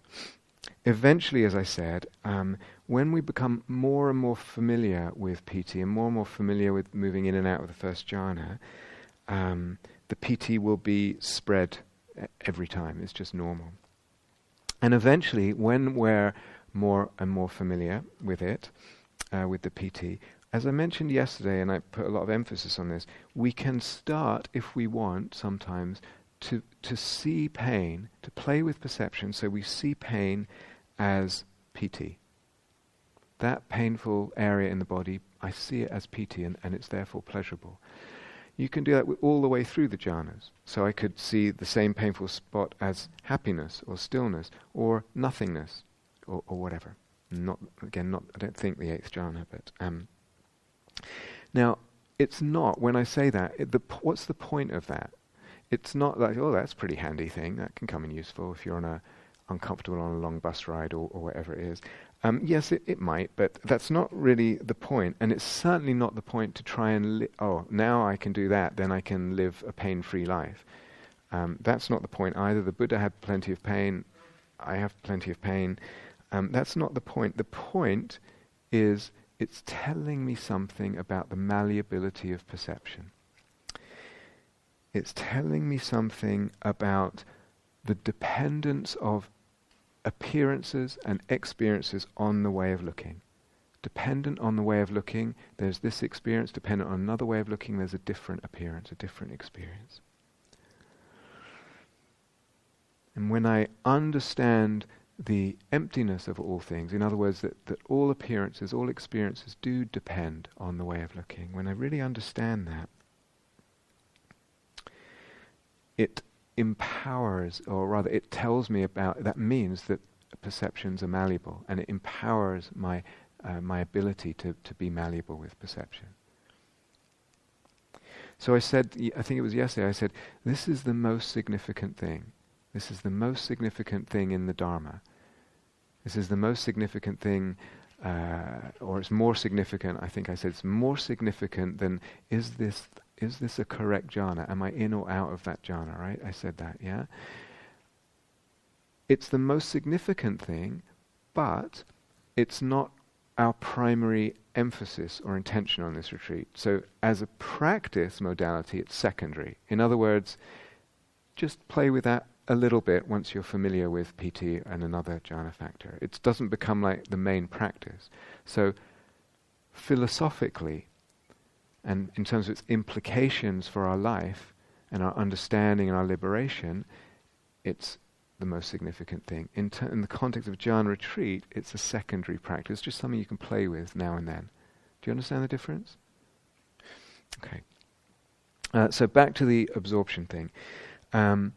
eventually, as I said, um, when we become more and more familiar with piti and more and more familiar with moving in and out of the first jhana, um, the piti will be spread every time. It's just normal. And eventually, when we're more and more familiar with it, uh, with the piti. as I mentioned yesterday, and I put a lot of emphasis on this, we can start, if we want, sometimes, to, to see pain, to play with perception, so we see pain as piti. That painful area in the body, I see it as piti, and, and it's therefore pleasurable. You can do that all the way through the jhanas. So I could see the same painful spot as happiness, or stillness, or nothingness, or, or whatever. Not again, not I don't think the eighth jhana, but um, now, it's not, when I say that, it, the, what's the point of that? It's not like, oh, that's a pretty handy thing. That can come in useful if you're on a uncomfortable on a long bus ride or, or whatever it is. Um, yes, it, it might, but that's not really the point. And it's certainly not the point to try and, li- oh, now I can do that, then I can live a pain free life. Um, that's not the point either. The Buddha had plenty of pain. I have plenty of pain. Um, that's not the point. The point is it's telling me something about the malleability of perception. It's telling me something about the dependence of appearances and experiences on the way of looking. Dependent on the way of looking, there's this experience. Dependent on another way of looking, there's a different appearance, a different experience. And when I understand the emptiness of all things. In other words, that, that all appearances, all experiences do depend on the way of looking. When I really understand that, it empowers, or rather, it tells me about, that means that perceptions are malleable, and it empowers my, uh, my ability to, to be malleable with perception. So I said, I think it was yesterday, I said, this is the most significant thing. This is the most significant thing in the Dharma. This is the most significant thing, uh, or it's more significant, I think I said, it's more significant than is this, is this a correct jhana? Am I in or out of that jhana, right? I said that, yeah? It's the most significant thing, but it's not our primary emphasis or intention on this retreat. So, as a practice modality, it's secondary. In other words, just play with that a little bit once you're familiar with piti and another jhana factor. It doesn't become like the main practice. So, philosophically, and in terms of its implications for our life and our understanding and our liberation, it's the most significant thing. In, ter- in the context of jhana retreat, it's a secondary practice, just something you can play with now and then. Do you understand the difference? Okay. Uh, so back to the absorption thing. Um,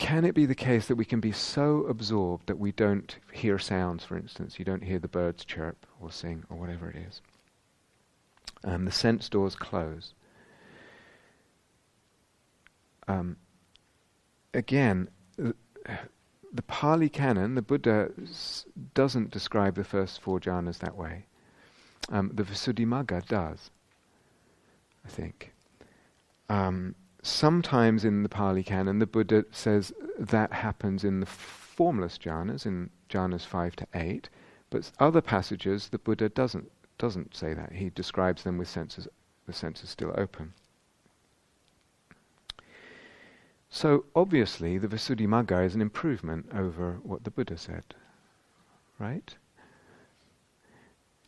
can it be the case that we can be so absorbed that we don't hear sounds, for instance? You don't hear the birds chirp or sing or whatever it is. And the sense doors close. Um, again, the Pali Canon, the Buddha s- doesn't describe the first four jhanas that way. Um, the Visuddhimagga does, I think. Um, sometimes in the Pali Canon, the Buddha says that happens in the formless jhanas, in jhanas 5 to 8, but other passages the Buddha doesn't, doesn't say that. He describes them with senses, the senses still open. So obviously, the Visuddhimagga is an improvement over what the Buddha said, right?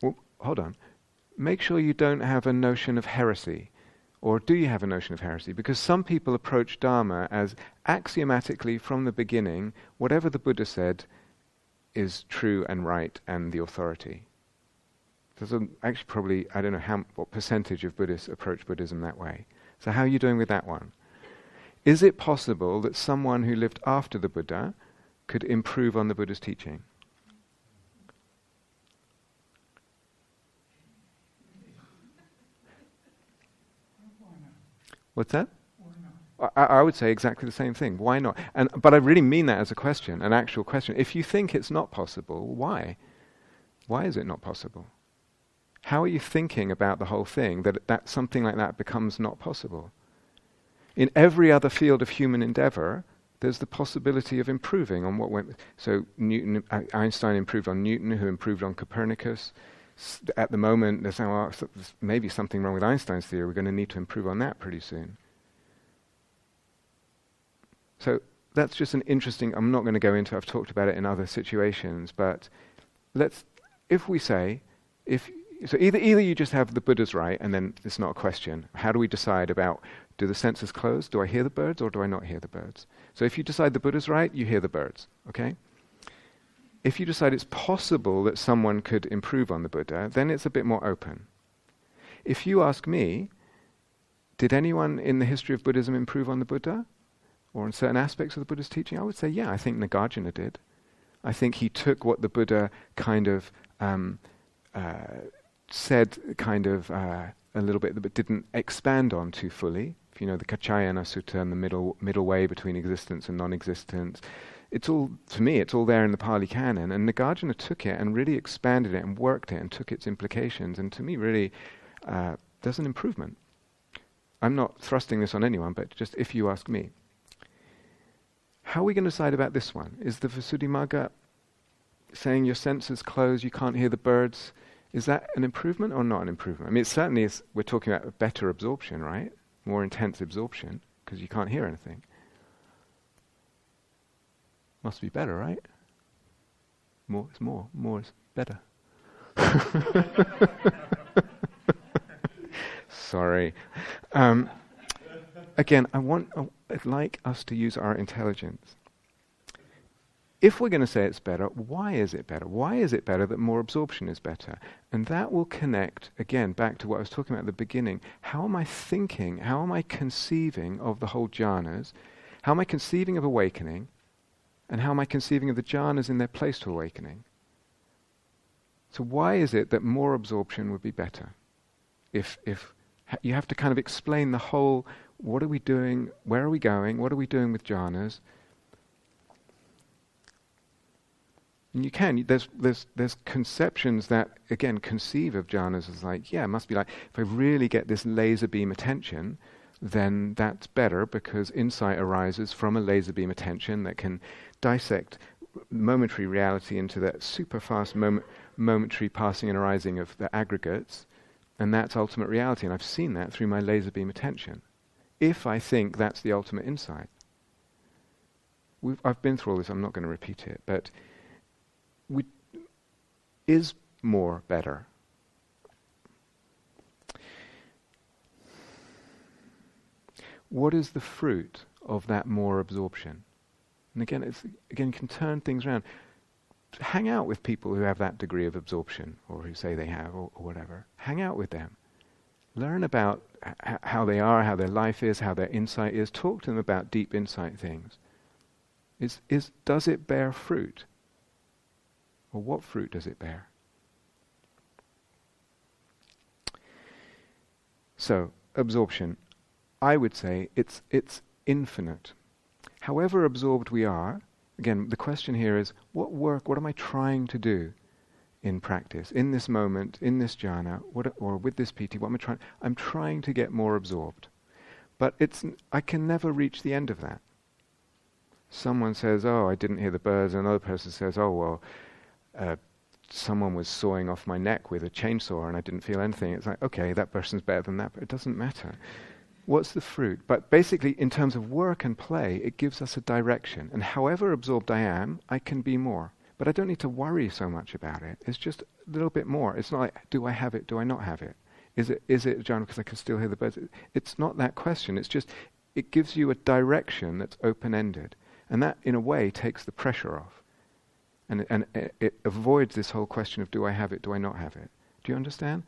Well, hold on. Make sure you don't have a notion of heresy. Or do you have a notion of heresy? Because some people approach Dharma as axiomatically from the beginning, whatever the Buddha said is true and right and the authority. There's a, actually probably, I don't know how, what percentage of Buddhists approach Buddhism that way. So how are you doing with that one? Is it possible that someone who lived after the Buddha could improve on the Buddha's teaching? What's that? I, I, would say exactly the same thing. Why not? And, but I really mean that as a question, an actual question. If you think it's not possible, why? Why is it not possible? How are you thinking about the whole thing that, that something like that becomes not possible? In every other field of human endeavor, there's the possibility of improving on what went. So Newton, Einstein improved on Newton, who improved on Copernicus. At the moment, there's, now, there's maybe something wrong with Einstein's theory. We're going to need to improve on that pretty soon. So that's just an interesting. I'm not going to go into. I've talked about it in other situations, but let's. If we say, if so, either either you just have the Buddha's right, and then it's not a question. How do we decide about do the senses close? Do I hear the birds or do I not hear the birds? So if you decide the Buddha's right, you hear the birds, okay? If you decide it's possible that someone could improve on the Buddha, then it's a bit more open. If you ask me, did anyone in the history of Buddhism improve on the Buddha? Or in certain aspects of the Buddha's teaching? I would say, yeah, I think Nagarjuna did. I think he took what the Buddha kind of um, uh, said, kind of uh, a little bit, but didn't expand on too fully if you know the Kaccayana Sutta and the middle middle way between existence and non-existence, it's all to me it's all there in the Pali Canon, and Nagarjuna took it and really expanded it and worked it and took its implications, and to me really uh, there's an improvement. I'm not thrusting this on anyone, but just if you ask me, how are we going to decide about this one? Is the Visuddhimagga saying your senses close, you can't hear the birds? Is that an improvement or not an improvement? I mean, it certainly is. We're talking about better absorption, right? more intense absorption because you can't hear anything. Must be better, right? More is more. More is better. Sorry. Um, again, I want, I'd like us to use our intelligence. if we're going to say it's better, why is it better? Why is it better that more absorption is better? And that will connect, again, back to what I was talking about at the beginning. How am I thinking? How am I conceiving of the whole jhanas? How am I conceiving of awakening? And how am I conceiving of the jhanas in their place to awakening? So, why is it that more absorption would be better? If, if you have to kind of explain the whole what are we doing, where are we going, what are we doing with jhanas? And you can. There's, there's, there's conceptions that, again, conceive of jhanas as like, yeah, it must be like, if I really get this laser beam attention, then that's better because insight arises from a laser beam attention that can dissect momentary reality into that super fast moment, momentary passing and arising of the aggregates, and that's ultimate reality. And I've seen that through my laser beam attention. If I think that's the ultimate insight. We've, I've been through all this, I'm not going to repeat it, but we, is more better. What is the fruit of that more absorption? And again, it's, again, can turn things around. Hang out with people who have that degree of absorption, or who say they have, or, or whatever. Hang out with them. Learn about h- how they are, how their life is, how their insight is. Talk to them about deep insight things. Is, is, does it bear fruit? Or what fruit does it bear? So, absorption. I would say it's, it's infinite. However absorbed we are, again, the question here is what work, what am I trying to do in practice, in this moment, in this jhana, what, or with this piti? What am I trying? I'm trying to get more absorbed. But it's, I can never reach the end of that. Someone says, Oh, I didn't hear the birds, another person says, Oh, well, uh, someone was sawing off my neck with a chainsaw and I didn't feel anything. It's like, okay, that person's better than that, but it doesn't matter. What's the fruit? But basically, in terms of work and play, it gives us a direction. And however absorbed I am, I can be more. But I don't need to worry so much about it. It's just a little bit more. It's not like, do I have it? Do I not have it? Is it, is it jhana, because I can still hear the birds? It's not that question. It's just, it gives you a direction that's open ended. And that, in a way, takes the pressure off. And, and it avoids this whole question of do I have it, do I not have it? Do you understand?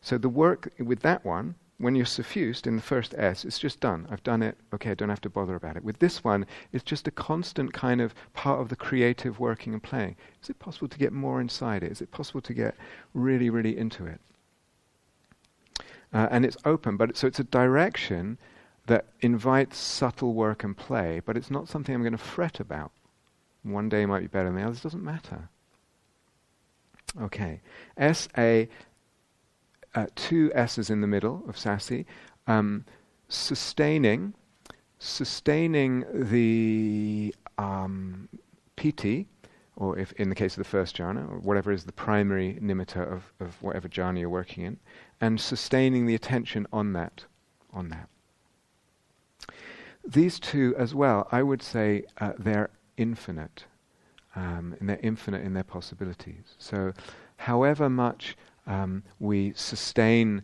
So the work with that one, when you're suffused in the first S, it's just done. I've done it. Okay, I don't have to bother about it. With this one, it's just a constant kind of part of the creative working and playing. Is it possible to get more inside it? Is it possible to get really, really into it? Uh, and it's open, but it, so it's a direction that invites subtle work and play, but it's not something I'm going to fret about. One day might be better than the others, doesn't matter. Okay. S A, uh, two S's in the middle of sassy, Um, sustaining, sustaining the um, piti, or if in the case of the first jhana, or whatever is the primary nimitta of, of whatever jhana you're working in, and sustaining the attention on that, on that. These two as well, I would say uh, they're infinite, um, and they're infinite in their possibilities. So, however much um, we sustain,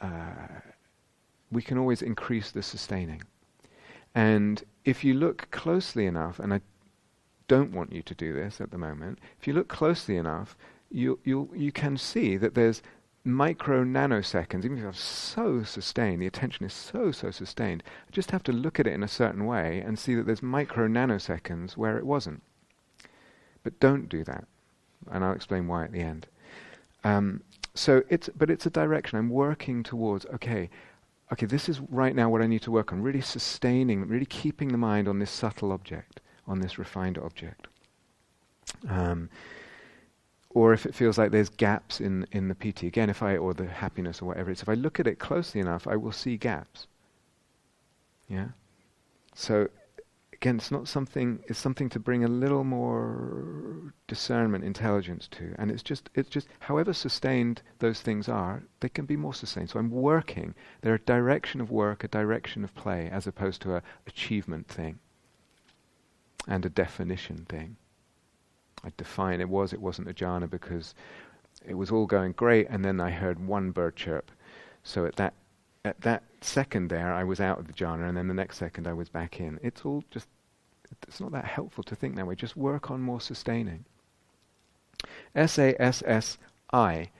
uh, we can always increase the sustaining. And if you look closely enough, and I don't want you to do this at the moment, if you look closely enough, you you you can see that there's micro nanoseconds, even if you're so sustained, the attention is so, so sustained, I just have to look at it in a certain way and see that there's micro nanoseconds where it wasn't. But don't do that. And I'll explain why at the end. Um, so it's, but it's a direction. I'm working towards, okay, okay, this is right now what I need to work on, really sustaining, really keeping the mind on this subtle object, on this refined object. Um, or if it feels like there's gaps in, in the piti, again, if I, or the happiness or whatever it is, if I look at it closely enough, I will see gaps. Yeah? So, again, it's not something, it's something to bring a little more discernment, intelligence to. And it's just, it's just, however sustained those things are, they can be more sustained. So I'm working. They're a direction of work, a direction of play, as opposed to a achievement thing and a definition thing. I define it was, it wasn't a jhana because it was all going great, and then I heard one bird chirp. So at that at that second there, I was out of the jhana, and then the next second I was back in. It's all just It's not that helpful to think that way. Just work on more sustaining. S A S S I.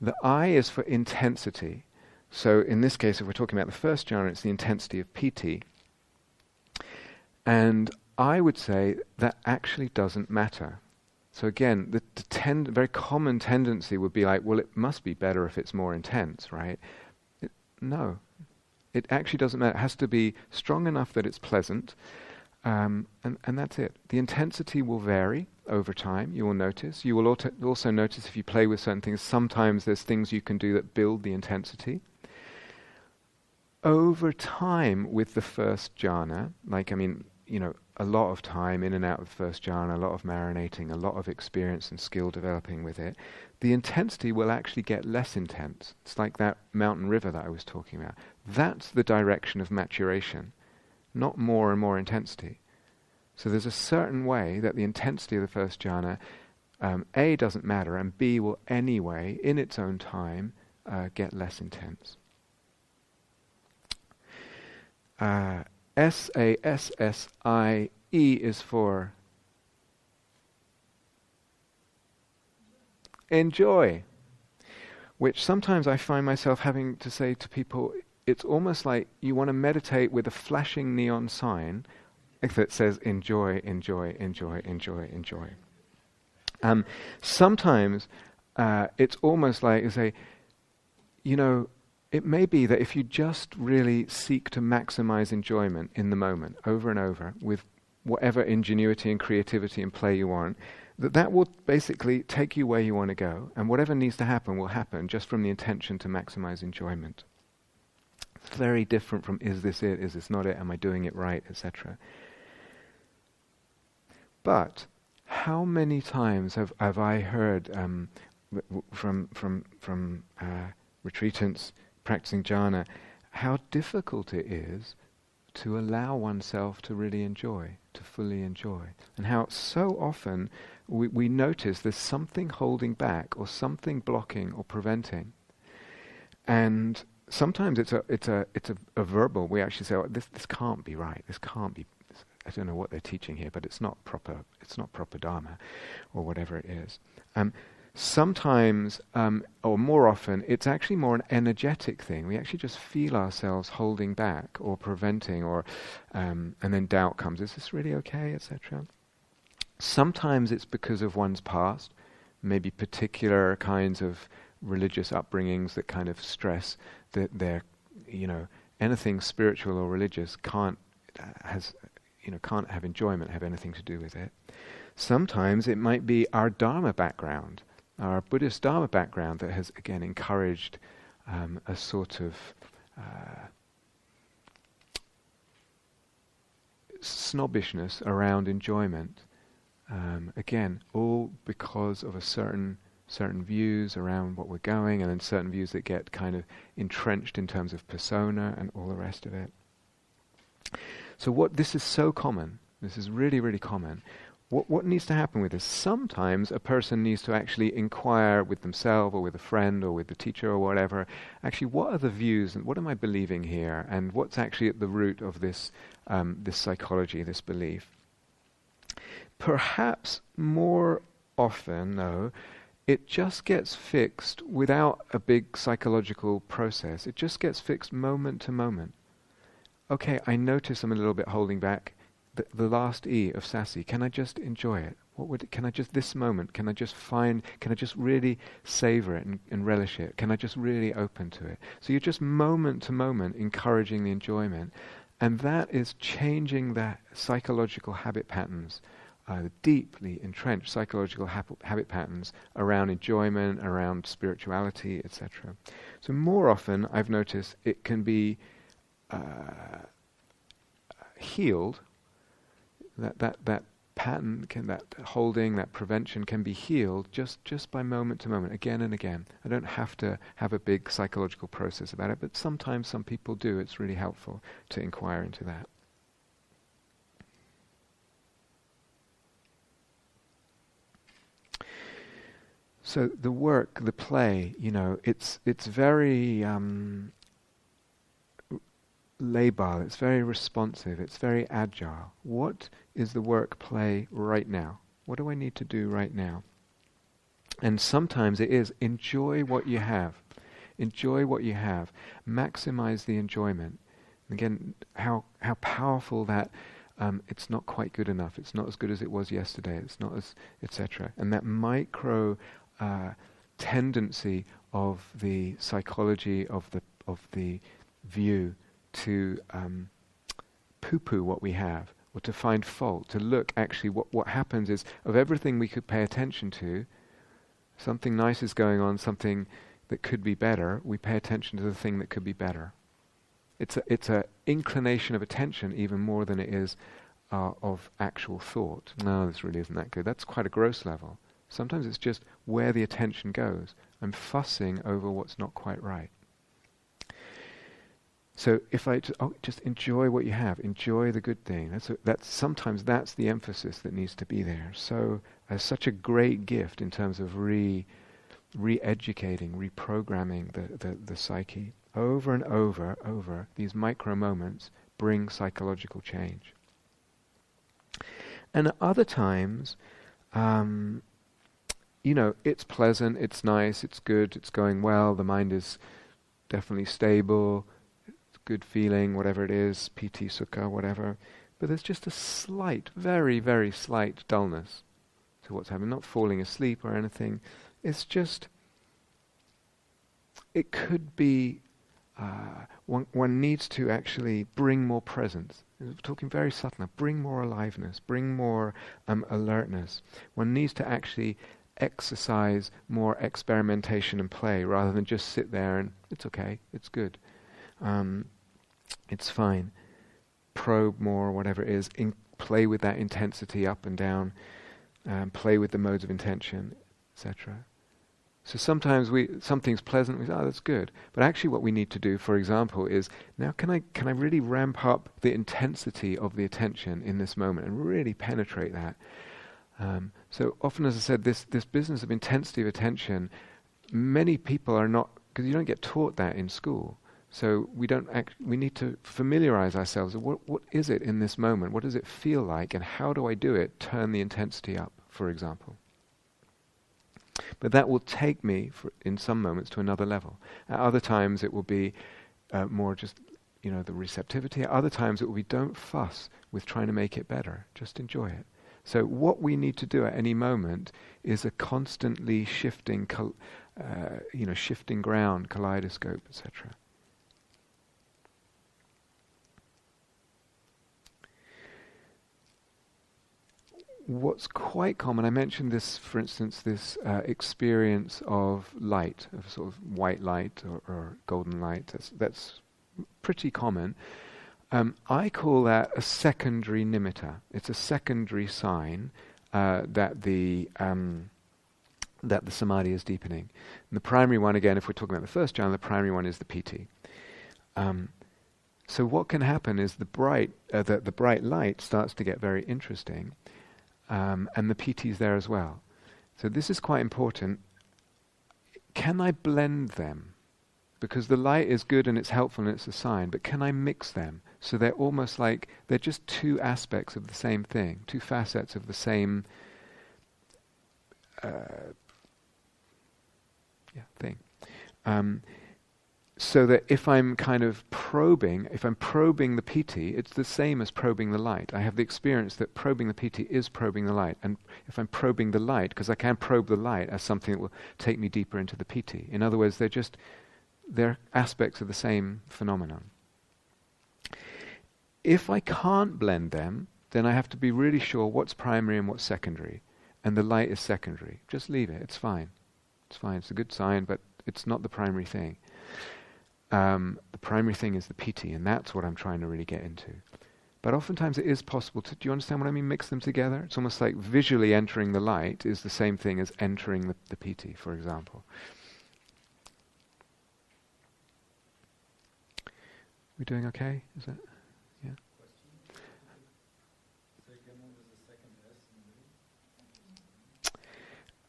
The I is for intensity. So in this case, if we're talking about the first jhana, it's the intensity of piti. And I would say that actually doesn't matter. So again, the, the tend, very common tendency would be like, well, it must be better if it's more intense, right? No, it actually doesn't matter. It has to be strong enough that it's pleasant, um, and, and that's it. The intensity will vary over time, you will notice. You will also notice if you play with certain things, sometimes there's things you can do that build the intensity. Over time, with the first jhana, like, I mean, you know, a lot of time in and out of the first jhana, a lot of marinating, a lot of experience and skill developing with it, the intensity will actually get less intense. It's like that mountain river that I was talking about. That's the direction of maturation, not more and more intensity. So there's a certain way that the intensity of the first jhana, um, A, doesn't matter, and B, will anyway, in its own time, uh, get less intense. Uh, S A S S I E is for enjoy, which sometimes I find myself having to say to people, it's almost like you want to meditate with a flashing neon sign that says enjoy, enjoy, enjoy, enjoy, enjoy. Um, sometimes uh, it's almost like you say, you know, it may be that if you just really seek to maximize enjoyment in the moment over and over with whatever ingenuity and creativity and play you want, that that will basically take you where you want to go, and whatever needs to happen will happen just from the intention to maximize enjoyment. It's very different from is this it, is this not it, am I doing it right, etc. But how many times have, have I heard um, from from from uh, retreatants practicing jhana how difficult it is to allow oneself to really enjoy, to fully enjoy, and how so often we, we notice there's something holding back or something blocking or preventing, and sometimes it's a it's a it's a, a verbal. We actually say, oh, "This this can't be right. This can't be I don't know what they're teaching here, but it's not proper. It's not proper dharma, or whatever it is. Um, sometimes, um, or more often, it's actually more an energetic thing. We actually just feel ourselves holding back or preventing, or um, and then doubt comes. Is this really okay, etc. Sometimes it's because of one's past, maybe particular kinds of religious upbringings that kind of stress that they're, you know, anything spiritual or religious can't uh, has you know, can't have enjoyment have anything to do with it. Sometimes it might be our Dharma background, our Buddhist Dharma background that has again encouraged um, a sort of uh, snobbishness around enjoyment. Um, again, all because of a certain certain views around what we're going, and then certain views that get kind of entrenched in terms of persona and all the rest of it. So what this is so common. This is really, really common. What, what needs to happen with this? Sometimes a person needs to actually inquire with themselves or with a friend or with the teacher or whatever. Actually, what are the views and what am I believing here, and what's actually at the root of this um, this psychology, this belief? Perhaps more often, though, it just gets fixed without a big psychological process. It just gets fixed moment to moment okay, I notice I'm a little bit holding back. The, the last E of sassy? can I just enjoy it? What would can I just this moment? Can I just find? Can I just really savor it and, and relish it? Can I just really open to it? So you're just moment to moment encouraging the enjoyment, and that is changing the psychological habit patterns, uh, deeply entrenched psychological hab- habit patterns around enjoyment, around spirituality, etc. So more often, I've noticed it can be uh, healed, that, that, that pattern, can, that holding, that prevention can be healed just, just by moment to moment, again and again. I don't have to have a big psychological process about it, but sometimes some people do. It's really helpful to inquire into that. So the work, the play, you know, it's it's very um, labile, it's very responsive, it's very agile. What is the work play right now? What do I need to do right now? And sometimes it is enjoy what you have. Enjoy what you have. Maximize the enjoyment. Again, how how powerful that um, it's not quite good enough. It's not as good as it was yesterday. It's not as etc. And that micro uh, tendency of the psychology of the of the view to um, poo-poo what we have or to find fault, to look actually what what happens is of everything we could pay attention to, something nice is going on, something that could be better. We pay attention to the thing that could be better. It's a it's a inclination of attention even more than it is uh, of actual thought. No, this really isn't that good. That's quite a gross level. Sometimes it's just where the attention goes. I'm fussing over what's not quite right. So if I just, oh, just enjoy what you have, enjoy the good thing. That's a, that's sometimes that's the emphasis that needs to be there. So as such a great gift in terms of re re-educating, reprogramming the, the, the psyche over and over, over these micro moments bring psychological change. And at other times, um, you know, it's pleasant, it's nice, it's good, it's going well, the mind is definitely stable, good feeling, whatever it is, piti, sukha, whatever. But there's just a slight, very, very slight dullness to what's happening. Not falling asleep or anything. It's just, it could be uh, one, one needs to actually bring more presence. We're talking very subtly. Bring more aliveness. Bring more um, alertness. One needs to actually exercise more experimentation and play rather than just sit there and it's okay, it's good, um, it's fine. Probe more, whatever it is. In, play with that intensity up and down. Um, play with the modes of intention, etc. So sometimes we something's pleasant, we say, oh, that's good. But actually, what we need to do, for example, is now can I can I really ramp up the intensity of the attention in this moment and really penetrate that? Um, so often, as I said, this this business of intensity of attention, many people are not because you don't get taught that in school. So we don't act, we need to familiarize ourselves. What what is it in this moment? What does it feel like, and how do I do it? Turn the intensity up, for example. But that will take me, in some moments, to another level. At other times, it will be uh, more just, you know, the receptivity. At other times, it will be don't fuss with trying to make it better. Just enjoy it. So what we need to do at any moment is a constantly shifting, col- uh, you know, shifting ground, kaleidoscope, etc. what's quite common, I mentioned this, for instance, this uh, experience of light, of sort of white light or, or golden light. That's, that's pretty common. Um, I call that a secondary nimitta. It's a secondary sign uh, that the um, that the samadhi is deepening. And the primary one, again, if we're talking about the first jhana, the primary one is the piti. Um, so what can happen is the bright uh, the, the bright light starts to get very interesting, um, and the piti is there as well. So this is quite important. Can I blend them? Because the light is good and it's helpful and it's a sign, but can I mix them so they're almost like they're just two aspects of the same thing, two facets of the same uh, yeah, thing. Um, so that if I'm kind of probing, if I'm probing the piti, it's the same as probing the light. I have the experience that probing the piti is probing the light. And if I'm probing the light, because I can probe the light as something that will take me deeper into the piti. In other words, they're just, they're aspects of the same phenomenon. If I can't blend them, then I have to be really sure what's primary and what's secondary. And the light is secondary. Just leave it, it's fine. It's fine, it's a good sign, but it's not the primary thing. Um, the primary thing is the piti, and that's what I'm trying to really get into. But oftentimes it is possible to. Do you understand what I mean? Mix them together. It's almost like visually entering the light is the same thing as entering the, the piti, for example. We doing okay? Is that? Yeah.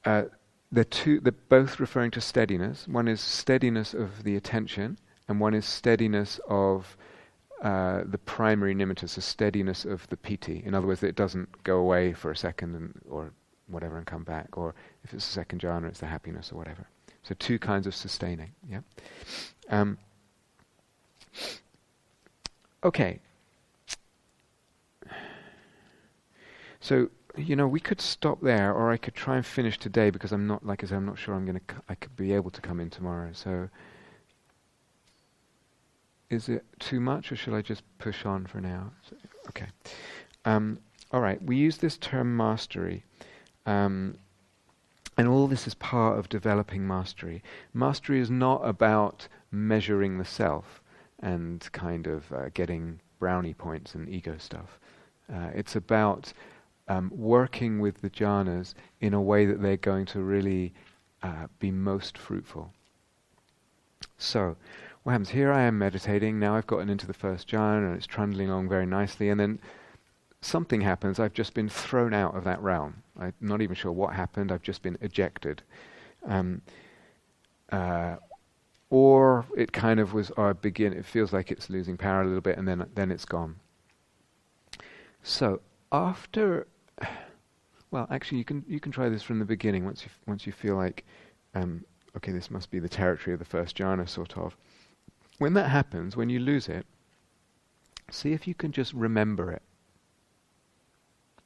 Uh, they're two. They're both referring to steadiness. One is steadiness of the attention, and one is steadiness of uh, the primary nimitta, the steadiness of the piti. In other words, that it doesn't go away for a second and, or whatever and come back. Or if it's the second jhana, it's the happiness or whatever. So two kinds of sustaining. Yeah. Um, okay. So you know, we could stop there, or I could try and finish today because I'm not, like I said, I'm not sure I'm going to. C- I could be able to come in tomorrow. So, is it too much, or should I just push on for now? Okay. Um, all right. We use this term mastery, um, and all this is part of developing mastery. Mastery is not about measuring the self and kind of uh, getting brownie points and ego stuff. Uh, it's about um, working with the jhanas in a way that they're going to really uh, be most fruitful. So, what happens? Here I am meditating. Now I've gotten into the first jhana and it's trundling along very nicely, and then something happens. I've just been thrown out of that realm. I'm not even sure what happened. I've just been ejected. Um, uh, or it kind of was, or begin. It feels like it's losing power a little bit, and then then it's gone. So after well, actually, you can you can try this from the beginning. Once you once you feel like, um, okay, this must be the territory of the first jhana, sort of. When that happens, when you lose it, see if you can just remember it.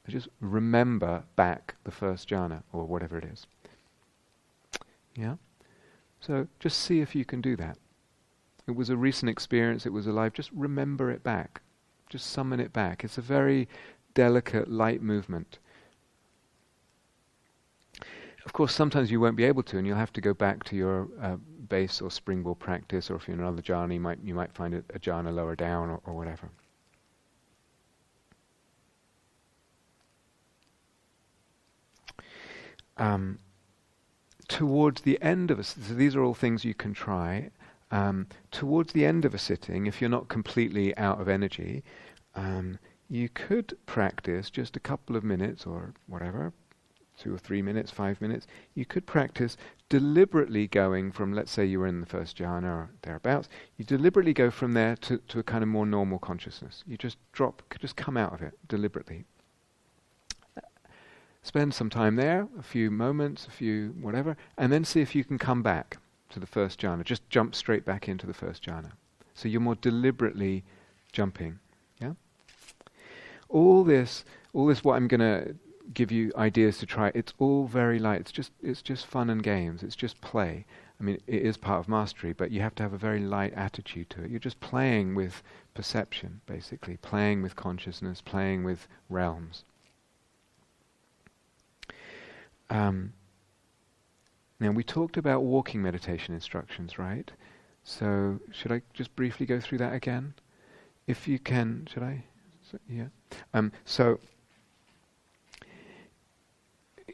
Just remember back the first jhana or whatever it is. Yeah. So just see if you can do that. It was a recent experience. It was alive. Just remember it back. Just summon it back. It's a very delicate, light movement. Of course, sometimes you won't be able to, and you'll have to go back to your uh, base or springboard practice, or if you're in another jhana, you might, you might find a, a jhana lower down or, or whatever. Um, towards the end of a so these are all things you can try. Um, towards the end of a sitting, if you're not completely out of energy, um, you could practice just a couple of minutes or whatever, two or three minutes, five minutes. You could practice deliberately going from, let's say you were in the first jhana or thereabouts, you deliberately go from there to, to a kind of more normal consciousness. You just drop, just come out of it deliberately. Spend some time there, a few moments, a few whatever, and then see if you can come back to the first jhana. Just jump straight back into the first jhana. So you're more deliberately jumping Yeah? all this, all this, what I'm going to give you ideas to try. It's all very light. It's just, it's just fun and games. It's just play. I mean, it is part of mastery, but you have to have a very light attitude to it. You're just playing with perception, basically, playing with consciousness, playing with realms. Um, now, we talked about walking meditation instructions, right? So, should I just briefly go through that again? If you can, should I? So, yeah. Um, so,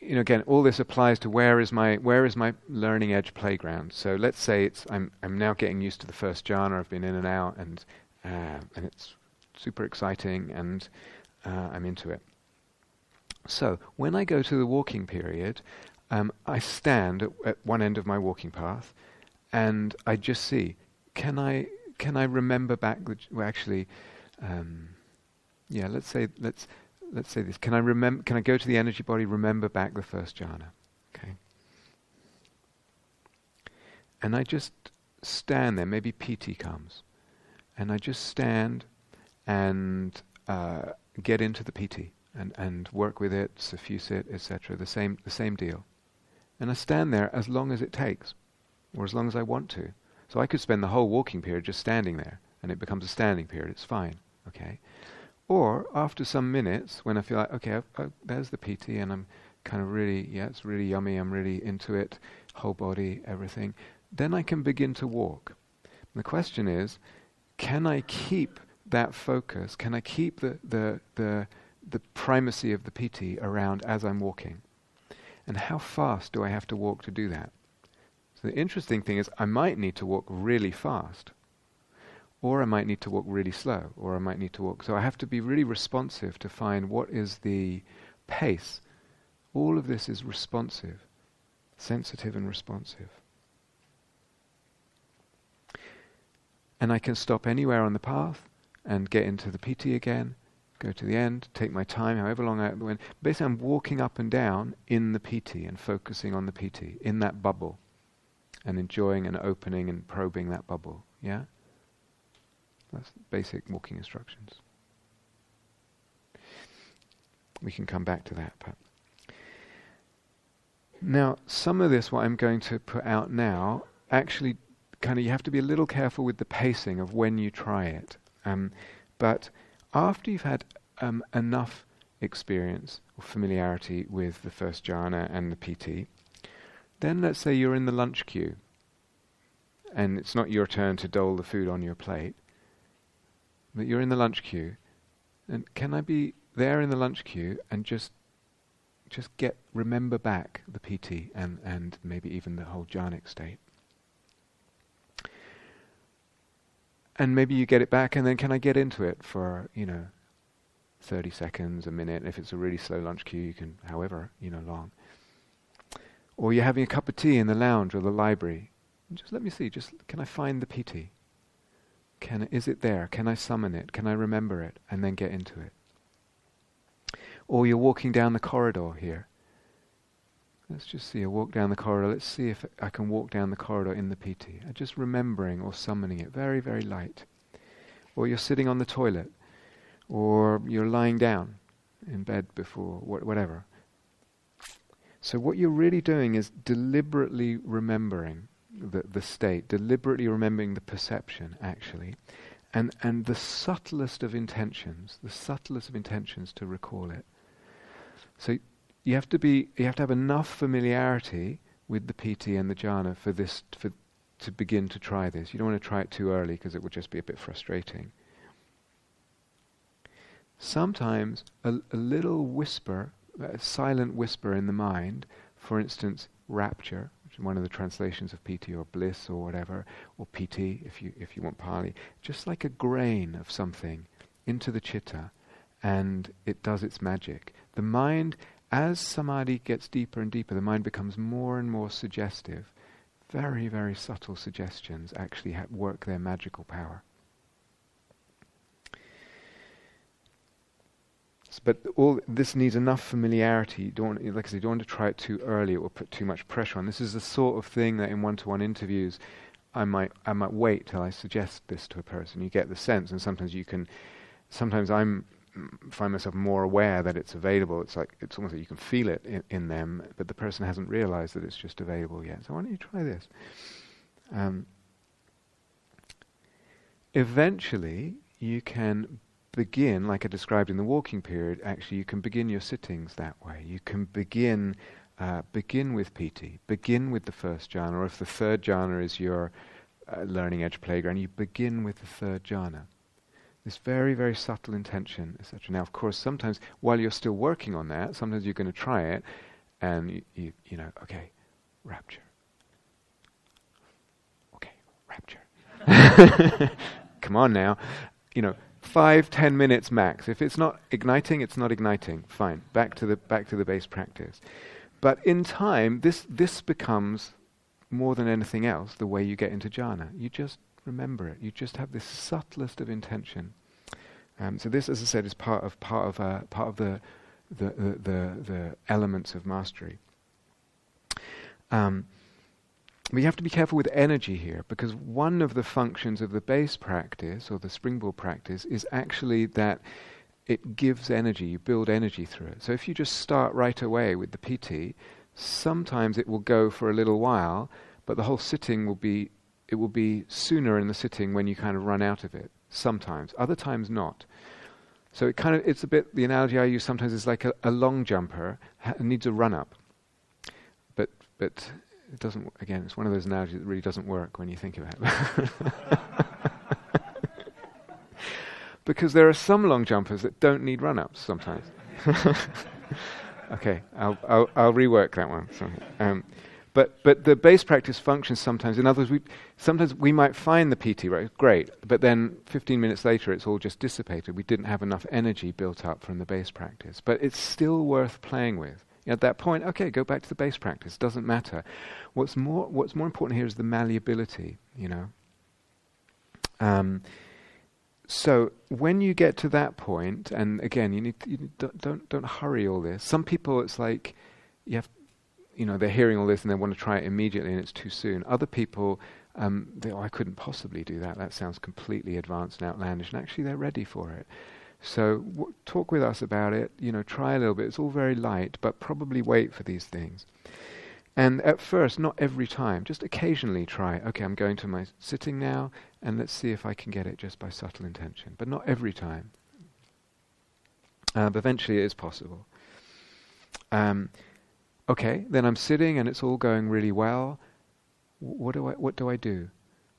you know, again, all this applies to where is my where is my learning edge playground. So let's say it's I'm I'm now getting used to the first jhana. I've been in and out, and uh, and it's super exciting, and uh, I'm into it. So when I go to the walking period, um, I stand at, at one end of my walking path, and I just see can I can I remember back the, well, actually. Um, yeah, let's say let's let's say this. Can I remember? Can I go to the energy body? Remember back the first jhana. Okay. And I just stand there. Maybe piti comes, and I just stand and uh, get into the piti and and work with it, suffuse it, etc. The same the same deal. And I stand there as long as it takes, or as long as I want to. So I could spend the whole walking period just standing there, and it becomes a standing period. It's fine. Okay. Or after some minutes, when I feel like, okay, there's the piti, and I'm kind of really, yeah, it's really yummy, I'm really into it, whole body, everything, then I can begin to walk. And the question is, can I keep that focus? Can I keep the, the, the, the primacy of the piti around as I'm walking? And how fast do I have to walk to do that? So the interesting thing is, I might need to walk really fast or I might need to walk really slow, or I might need to walk. So I have to be really responsive to find what is the pace. All of this is responsive, sensitive and responsive. And I can stop anywhere on the path, and get into the piti again, go to the end, take my time, however long I went. Basically, I'm walking up and down in the piti and focusing on the piti, in that bubble, and enjoying and opening and probing that bubble. Yeah? That's basic walking instructions. We can come back to that. But now, some of this, what I'm going to put out now, actually, kind of, you have to be a little careful with the pacing of when you try it. Um, but after you've had um, enough experience or familiarity with the first jhana and the piti, then let's say you're in the lunch queue and it's not your turn to dole the food on your plate, but you're in the lunch queue. And can I be there in the lunch queue and just just get remember back the piti and, and maybe even the whole jhanic state. And maybe you get it back and then can I get into it for, you know, 30 seconds, a minute. If it's a really slow lunch queue, you can, however, you know, long. Or you're having a cup of tea in the lounge or the library. Just let me see, just can I find the piti? Can, is it there? Can I summon it? Can I remember it? And then get into it. Or you're walking down the corridor here. Let's just see, I walk down the corridor. Let's see if I can walk down the corridor in the piti. Uh, just remembering or summoning it. Very, very light. Or you're sitting on the toilet. Or you're lying down in bed before, whatever. So, what you're really doing is deliberately remembering the, the state, deliberately remembering the perception, actually, and, and the subtlest of intentions, the subtlest of intentions to recall it. So you have to be, you have to have enough familiarity with the piti and the jhana for this, for, to begin to try this. You don't want to try it too early because it would just be a bit frustrating. Sometimes a, a little whisper, a silent whisper in the mind, for instance, rapture, one of the translations of piti or bliss or whatever, or piti if you if you want Pali, just like a grain of something into the chitta, and it does its magic. The mind, as samadhi gets deeper and deeper, the mind becomes more and more suggestive. Very, very subtle suggestions actually ha- work their magical power. But all this needs enough familiarity. Don't, like I say, don't want to try it too early; it will put too much pressure on. This is the sort of thing that in one-to-one interviews, I might I might wait till I suggest this to a person. You get the sense, and sometimes you can. Sometimes I'm find myself more aware that it's available. It's like it's almost like you can feel it in, in them, but the person hasn't realized that it's just available yet. So why don't you try this? Um, eventually, you can begin, like I described in the walking period, actually you can begin your sittings that way. You can begin uh, begin with piti, begin with the first jhana, or if the third jhana is your uh, learning edge playground, you begin with the third jhana. This very, very subtle intention, etc. Now, of course, sometimes while you're still working on that, sometimes you're going to try it, and you, you, you know, okay, rapture. Okay, rapture. Come on now, you know, five, ten minutes max. If it's not igniting, it's not igniting. Fine. Back to the back to the base practice. But in time, this this becomes more than anything else the way you get into jhana. You just remember it. You just have this subtlest of intention. Um, so this, as I said, is part of part of uh, part of the the, the the, the elements of mastery. Um, we have to be careful with energy here because one of the functions of the base practice or the springboard practice is actually that it gives energy, you build energy through it. So if you just start right away with the piti, sometimes it will go for a little while, but the whole sitting will be it will be sooner in the sitting when you kind of run out of it. Sometimes, other times not. So it kind of it's a bit the analogy I use sometimes is like a, a long jumper ha- needs a run up, but but it doesn't, again, it's one of those analogies that really doesn't work when you think about it. because there are some long jumpers that don't need run ups sometimes. okay, I'll, I'll, I'll, rework that one. Um, but, but the base practice functions sometimes. In other words, we, sometimes we might find the piti, right, great, but then 15 minutes later it's all just dissipated. We didn't have enough energy built up from the base practice. But it's still worth playing with. At that point, okay, go back to the base practice. Doesn't matter. What's more, what's more important here is the malleability. You know. Um, so when you get to that point, and again, you need to, you don't, don't don't hurry all this. Some people, it's like you have, you know, they're hearing all this and they want to try it immediately, and it's too soon. Other people, um, they, oh, I couldn't possibly do that. That sounds completely advanced and outlandish, and actually they're ready for it. So w- talk with us about it. You know, try a little bit. It's all very light, but probably wait for these things. And at first, not every time, just occasionally try. Okay, I'm going to my sitting now, and let's see if I can get it just by subtle intention. But not every time. Uh, but eventually, it is possible. Um, okay, then I'm sitting, and it's all going really well. what do I? What do I do?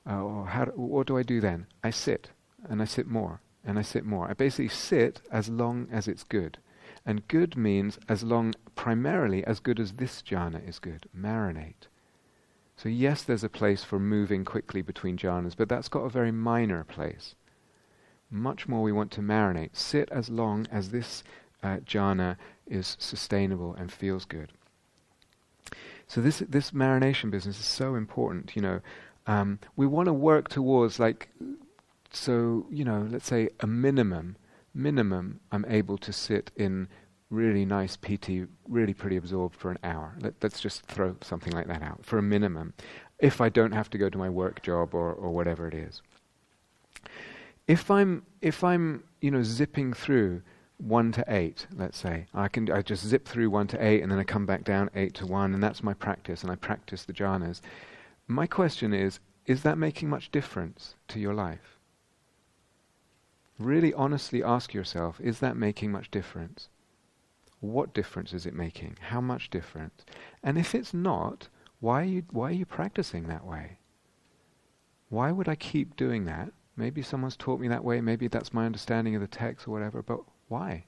Uh, or how? Do, what do I do then? I sit, and I sit more, and I sit more. I basically sit as long as it's good. And good means as long, primarily, as good as this jhana is good. Marinate. So, yes, there's a place for moving quickly between jhanas, but that's got a very minor place. Much more we want to marinate. Sit as long as this uh, jhana is sustainable and feels good. So this this marination business is so important. You know, um, we want to work towards like, so you know, let's say a minimum minimum, I'm able to sit in really nice piti, really pretty absorbed for an hour. Let, us just throw something like that out for a minimum, if I don't have to go to my work job or, or whatever it is. If I'm if I'm you know zipping through one to eight, let's say, I can I just zip through one to eight and then I come back down eight to one, and that's my practice, and I practice the jhanas. My question is: Is that making much difference to your life? Really honestly ask yourself is that making much difference? What difference is it making? How much difference? And if it's not, why are you, why are you practicing that way? Why would I keep doing that? Maybe someone's taught me that way, maybe that's my understanding of the text or whatever, but why?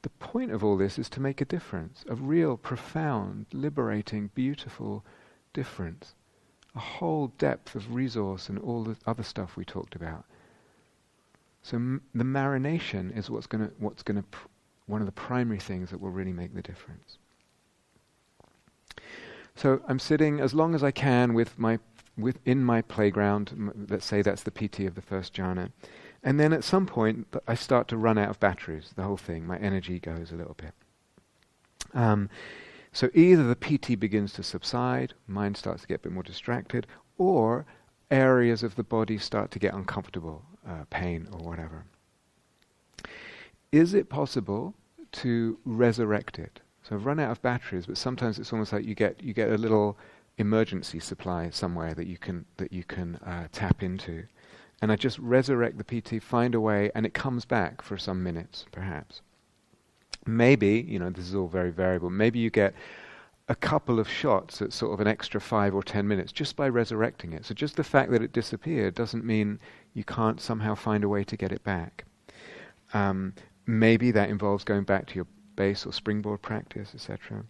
The point of all this is to make a difference, a real, profound, liberating, beautiful difference. A whole depth of resource and all the other stuff we talked about. So m- the marination is what's going to what's going to pr- one of the primary things that will really make the difference. So I'm sitting as long as I can with my within my playground. M- let's say that's the piti of the first jhana, and then at some point I start to run out of batteries. The whole thing, my energy goes a little bit. Um, so either the piti begins to subside, mind starts to get a bit more distracted, or areas of the body start to get uncomfortable uh, pain or whatever. Is it possible to resurrect it? So I've run out of batteries, but sometimes it's almost like you get you get a little emergency supply somewhere that you can that you can uh, tap into, and I just resurrect the piti, find a way, and it comes back for some minutes, perhaps. Maybe you know this is all very variable. Maybe you get a couple of shots at sort of an extra five or ten minutes just by resurrecting it. So just the fact that it disappeared doesn't mean you can't somehow find a way to get it back. Um, maybe that involves going back to your base or springboard practice, etc.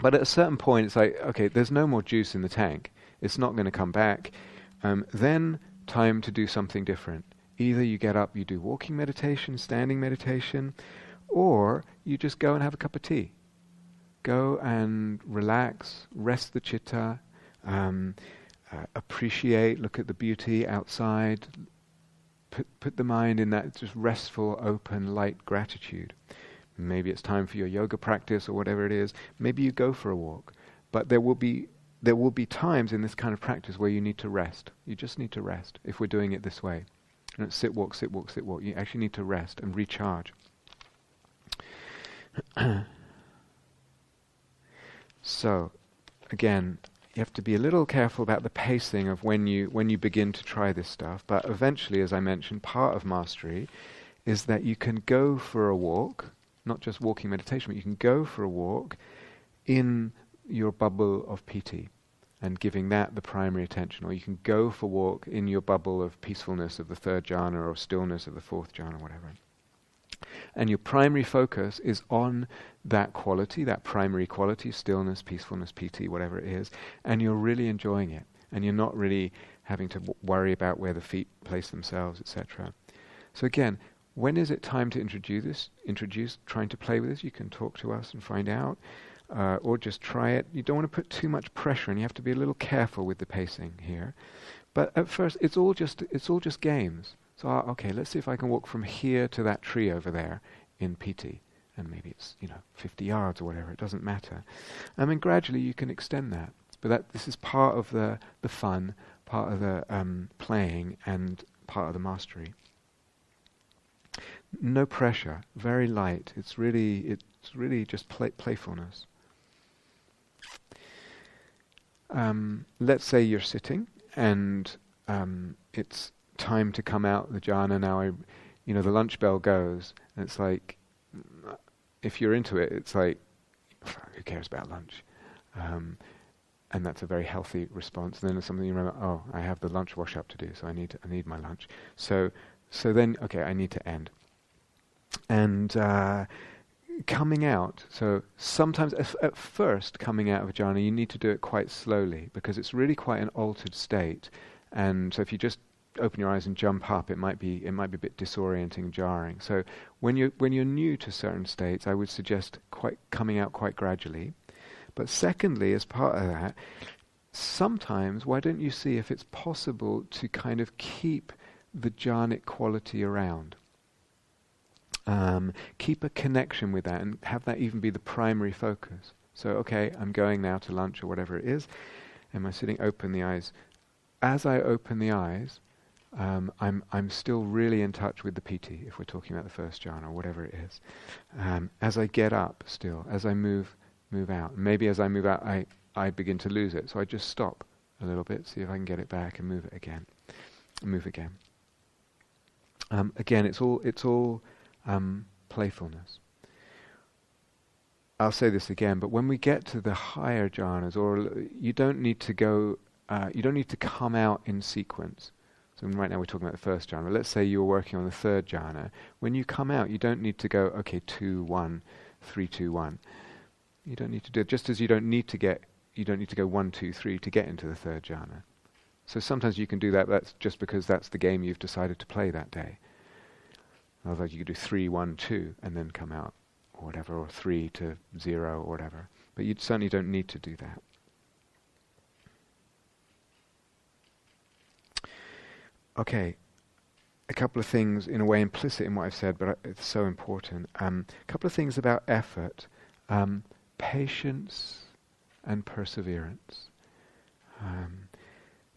But at a certain point, it's like, okay, there's no more juice in the tank. It's not going to come back. Um, then time to do something different. Either you get up, you do walking meditation, standing meditation, or you just go and have a cup of tea go and relax, rest the chitta, um, uh, appreciate, look at the beauty outside, put, put the mind in that just restful, open, light gratitude. Maybe it's time for your yoga practice or whatever it is. Maybe you go for a walk. But there will be there will be times in this kind of practice where you need to rest. You just need to rest if we're doing it this way. You sit, walk, sit, walk, sit, walk. You actually need to rest and recharge. So, again, you have to be a little careful about the pacing of when you when you begin to try this stuff. But eventually, as I mentioned, part of mastery is that you can go for a walk, not just walking meditation, but you can go for a walk in your bubble of piti and giving that the primary attention. Or you can go for a walk in your bubble of peacefulness of the third jhana or stillness of the fourth jhana, whatever and your primary focus is on that quality, that primary quality, stillness, peacefulness, piti, whatever it is, and you're really enjoying it, and you're not really having to w- worry about where the feet place themselves, etc. So again, when is it time to introduce this? Introduce, trying to play with this. You can talk to us and find out, uh, or just try it. You don't want to put too much pressure, and you have to be a little careful with the pacing here. But at first, it's all just it's all just games. So, uh, okay, let's see if I can walk from here to that tree over there in piti. And maybe it's, you know, 50 yards or whatever, it doesn't matter. I mean, gradually you can extend that. But that this is part of the, the fun, part of the um, playing, and part of the mastery. No pressure, very light. It's really, it's really just play, playfulness. Um, let's say you're sitting and um, it's time to come out the jhana now. I, you know, the lunch bell goes, and it's like, if you're into it, it's like, who cares about lunch? Um, and that's a very healthy response. And then there's something you remember, oh, I have the lunch wash up to do, so I need I need my lunch. So so then, okay, I need to end. And uh, coming out, so sometimes at first coming out of a jhana, you need to do it quite slowly because it's really quite an altered state. And so if you just open your eyes and jump up, it might be it might be a bit disorienting, jarring. So when you when you're new to certain states, I would suggest quite coming out quite gradually. But secondly, as part of that, sometimes why don't you see if it's possible to kind of keep the jhanic quality around? Um, keep a connection with that and have that even be the primary focus. So, okay, I'm going now to lunch or whatever it is. Am I sitting? Open the eyes. As I open the eyes, um, I'm I'm still really in touch with the piti, if we're talking about the first jhana or whatever it is. Um, as I get up, still, as I move move out. Maybe as I move out, I, I begin to lose it. So I just stop a little bit, see if I can get it back, and move it again, move again. Um, again, it's all it's all um, playfulness. I'll say this again, but when we get to the higher jhanas, or you don't need to go, uh, you don't need to come out in sequence. So right now we're talking about the first jhana. Let's say you're working on the third jhana. When you come out, you don't need to go, okay, two, one, three, two, one. You don't need to do it, just as you don't need to get, you don't need to go one, two, three to get into the third jhana. So sometimes you can do that, that's just because that's the game you've decided to play that day. Otherwise you could do three, one, two, and then come out, or whatever, or three to zero, or whatever. But you certainly don't need to do that. Okay, a couple of things in a way implicit in what I've said, but it's so important. Um, a couple of things about effort. Um, patience and perseverance. Um,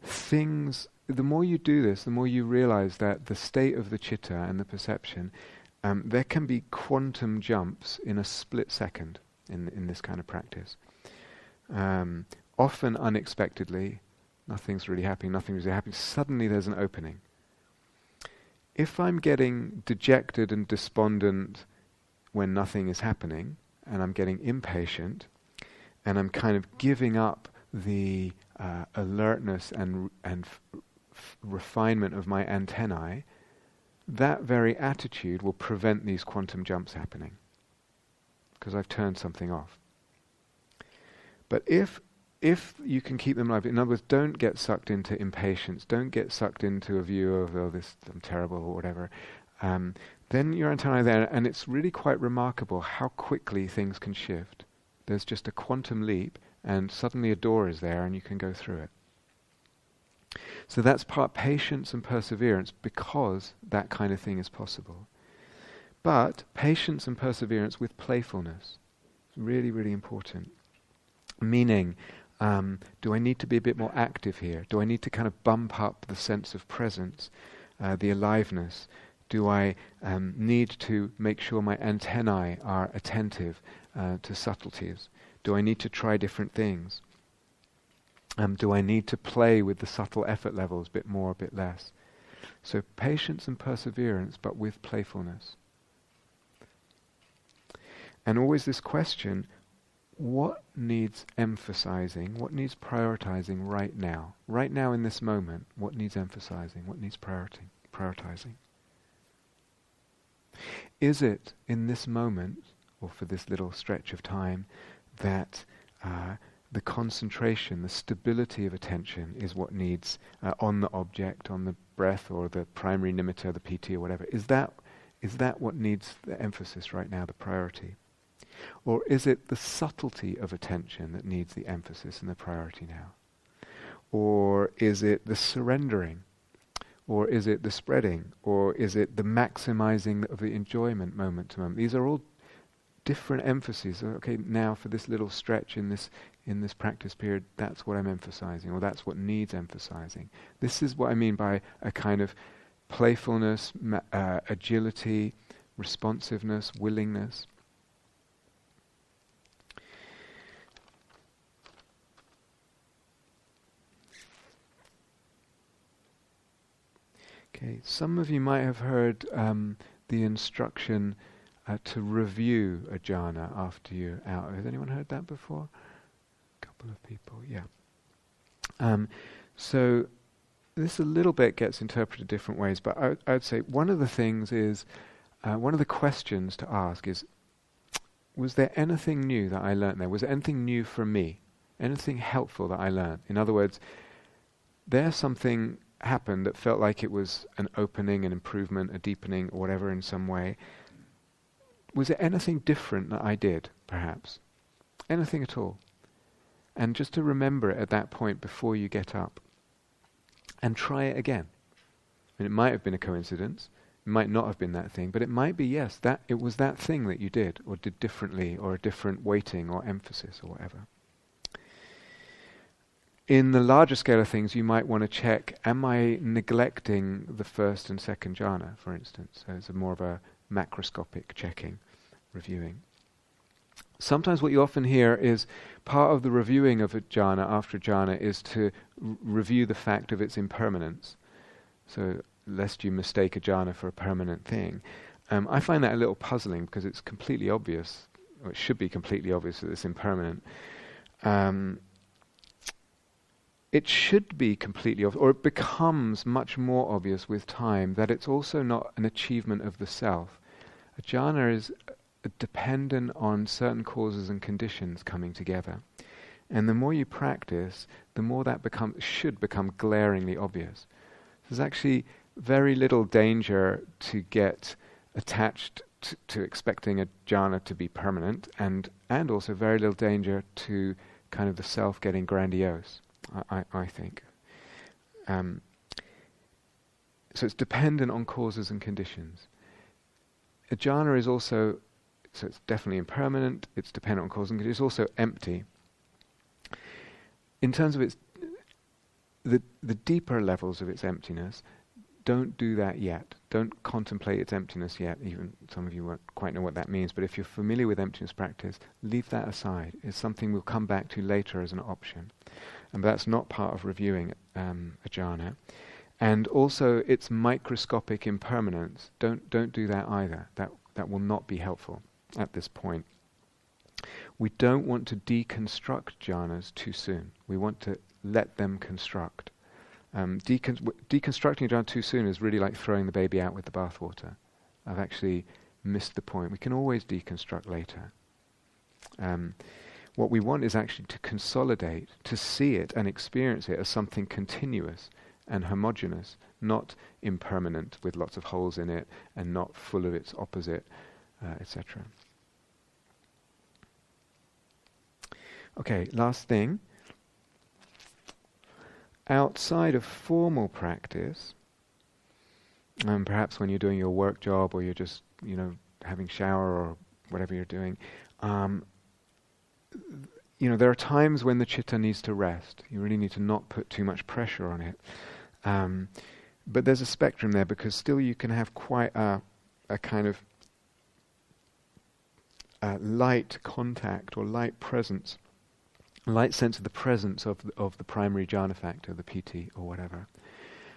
things, the more you do this, the more you realize that the state of the chitta and the perception, um, there can be quantum jumps in a split second in, in this kind of practice. Um, often unexpectedly, nothing's really happening, nothing's really happening, suddenly there's an opening. If I'm getting dejected and despondent when nothing is happening, and I'm getting impatient, and I'm kind of giving up the uh, alertness and and f- f- refinement of my antennae, that very attitude will prevent these quantum jumps happening because I've turned something off. But if if you can keep them alive, in other words, don't get sucked into impatience, don't get sucked into a view of oh this I'm terrible or whatever. Um, then your antennae there, and it's really quite remarkable how quickly things can shift. There's just a quantum leap, and suddenly a door is there, and you can go through it. So that's part patience and perseverance because that kind of thing is possible. But patience and perseverance with playfulness. Is really, really important. Meaning, um, do I need to be a bit more active here? Do I need to kind of bump up the sense of presence, uh, the aliveness? Do I um, need to make sure my antennae are attentive uh, to subtleties? Do I need to try different things? Um, do I need to play with the subtle effort levels, a bit more, a bit less? So patience and perseverance, but with playfulness. And always this question what needs emphasizing? What needs prioritizing right now? Right now in this moment, what needs emphasizing? What needs priority, prioritizing? Is it in this moment, or for this little stretch of time, that uh, the concentration, the stability of attention is what needs uh, on the object, on the breath, or the primary nimitta, the piti, or whatever? Is that, is that what needs the emphasis right now, the priority? Or is it the subtlety of attention that needs the emphasis and the priority now? Or is it the surrendering Or is it the spreading? Or is it the maximizing of the enjoyment moment to moment? These are all different emphases. Okay, now for this little stretch in this in this practice period, that's what I'm emphasizing, or that's what needs emphasizing. This is what I mean by a kind of playfulness, ma- uh, agility, responsiveness, willingness. Okay, some of you might have heard um, the instruction uh, to review a jhana after you're out. Has anyone heard that before? A couple of people, yeah. Um, so this a little bit gets interpreted different ways, but I, I would say one of the things is, uh, one of the questions to ask is, was there anything new that I learned there? Was there anything new for me? Anything helpful that I learned? In other words, there's something happened that felt like it was an opening, an improvement, a deepening, or whatever in some way. Was there anything different that I did, perhaps? Anything at all? And just to remember it at that point before you get up. And try it again. And it might have been a coincidence. It might not have been that thing, but it might be, yes, that it was that thing that you did, or did differently, or a different weighting or emphasis or whatever in the larger scale of things, you might want to check: Am I neglecting the first and second jhana, for instance? So it's more of a macroscopic checking, reviewing. Sometimes what you often hear is part of the reviewing of a jhana after a jhana is to r- review the fact of its impermanence. So, lest you mistake a jhana for a permanent thing. Um, I find that a little puzzling because it's completely obvious, or it should be completely obvious that it's impermanent. Um, it should be completely obvious, or it becomes much more obvious with time, that it's also not an achievement of the self. A jhana is uh, dependent on certain causes and conditions coming together. And the more you practice, the more that become, should become glaringly obvious. There's actually very little danger to get attached to, to expecting a jhana to be permanent, and, and also very little danger to kind of the self getting grandiose. I, I think. Um, so it's dependent on causes and conditions. A jhana is also, so it's definitely impermanent, it's dependent on causes and conditions, it's also empty. In terms of its, the, the deeper levels of its emptiness, don't do that yet. Don't contemplate its emptiness yet. Even some of you won't quite know what that means, but if you're familiar with emptiness practice, leave that aside. It's something we'll come back to later as an option and that's not part of reviewing um, a jhana. And also its microscopic impermanence. Don't don't do that either. That that will not be helpful at this point. We don't want to deconstruct jhanas too soon. We want to let them construct. Um, decon- w- deconstructing a jhana too soon is really like throwing the baby out with the bathwater. I've actually missed the point. We can always deconstruct later. Um, what we want is actually to consolidate, to see it and experience it as something continuous and homogeneous, not impermanent with lots of holes in it and not full of its opposite, uh, etc. Okay, last thing. Outside of formal practice, and perhaps when you're doing your work job or you're just, you know, having shower or whatever you're doing, um, you know, there are times when the chitta needs to rest. You really need to not put too much pressure on it. Um, but there's a spectrum there because still you can have quite a, a kind of light contact or light presence, light sense of the presence of the, of the primary jhana factor, the piti or whatever.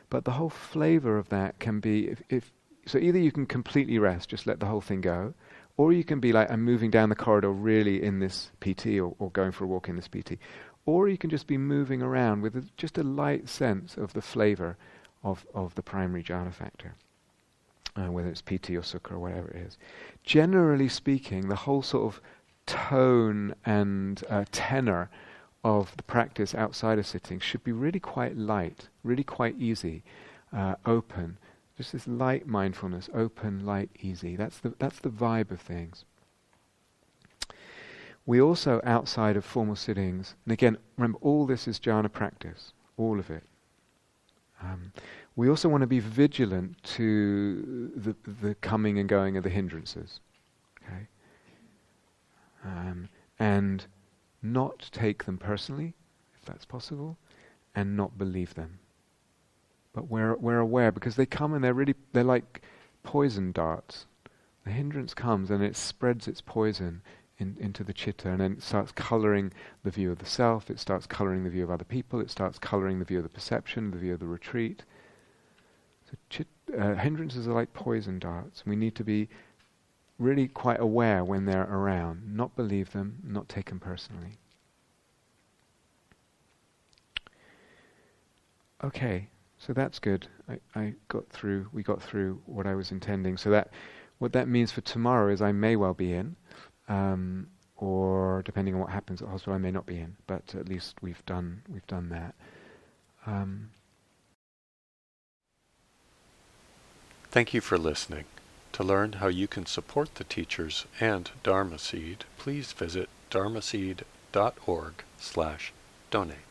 But the whole flavor of that can be if, if so either you can completely rest, just let the whole thing go, or you can be like, I'm moving down the corridor really in this piti or, or going for a walk in this piti. Or you can just be moving around with a, just a light sense of the flavor of, of the primary jhana factor, uh, whether it's piti or sukha or whatever it is. Generally speaking, the whole sort of tone and uh, tenor of the practice outside of sitting should be really quite light, really quite easy, uh, open, just this light mindfulness, open, light, easy. That's the, that's the vibe of things. We also, outside of formal sittings, and again, remember, all this is jhana practice, all of it. Um, we also want to be vigilant to the, the coming and going of the hindrances. Okay? Um, and not take them personally, if that's possible, and not believe them. But we're, we're aware because they come and they're really, they're like poison darts. The hindrance comes and it spreads its poison in, into the chitta and then it starts colouring the view of the self, it starts colouring the view of other people, it starts colouring the view of the perception, the view of the retreat. So chit, uh, hindrances are like poison darts. We need to be really quite aware when they're around, not believe them, not take them personally. Okay, so that's good. I, I got through. We got through what I was intending. So that, what that means for tomorrow is I may well be in, um, or depending on what happens at the hospital, I may not be in. But at least we've done we've done that. Um, Thank you for listening. To learn how you can support the teachers and Dharma Seed, please visit dharma dharmaseed.org slash donate.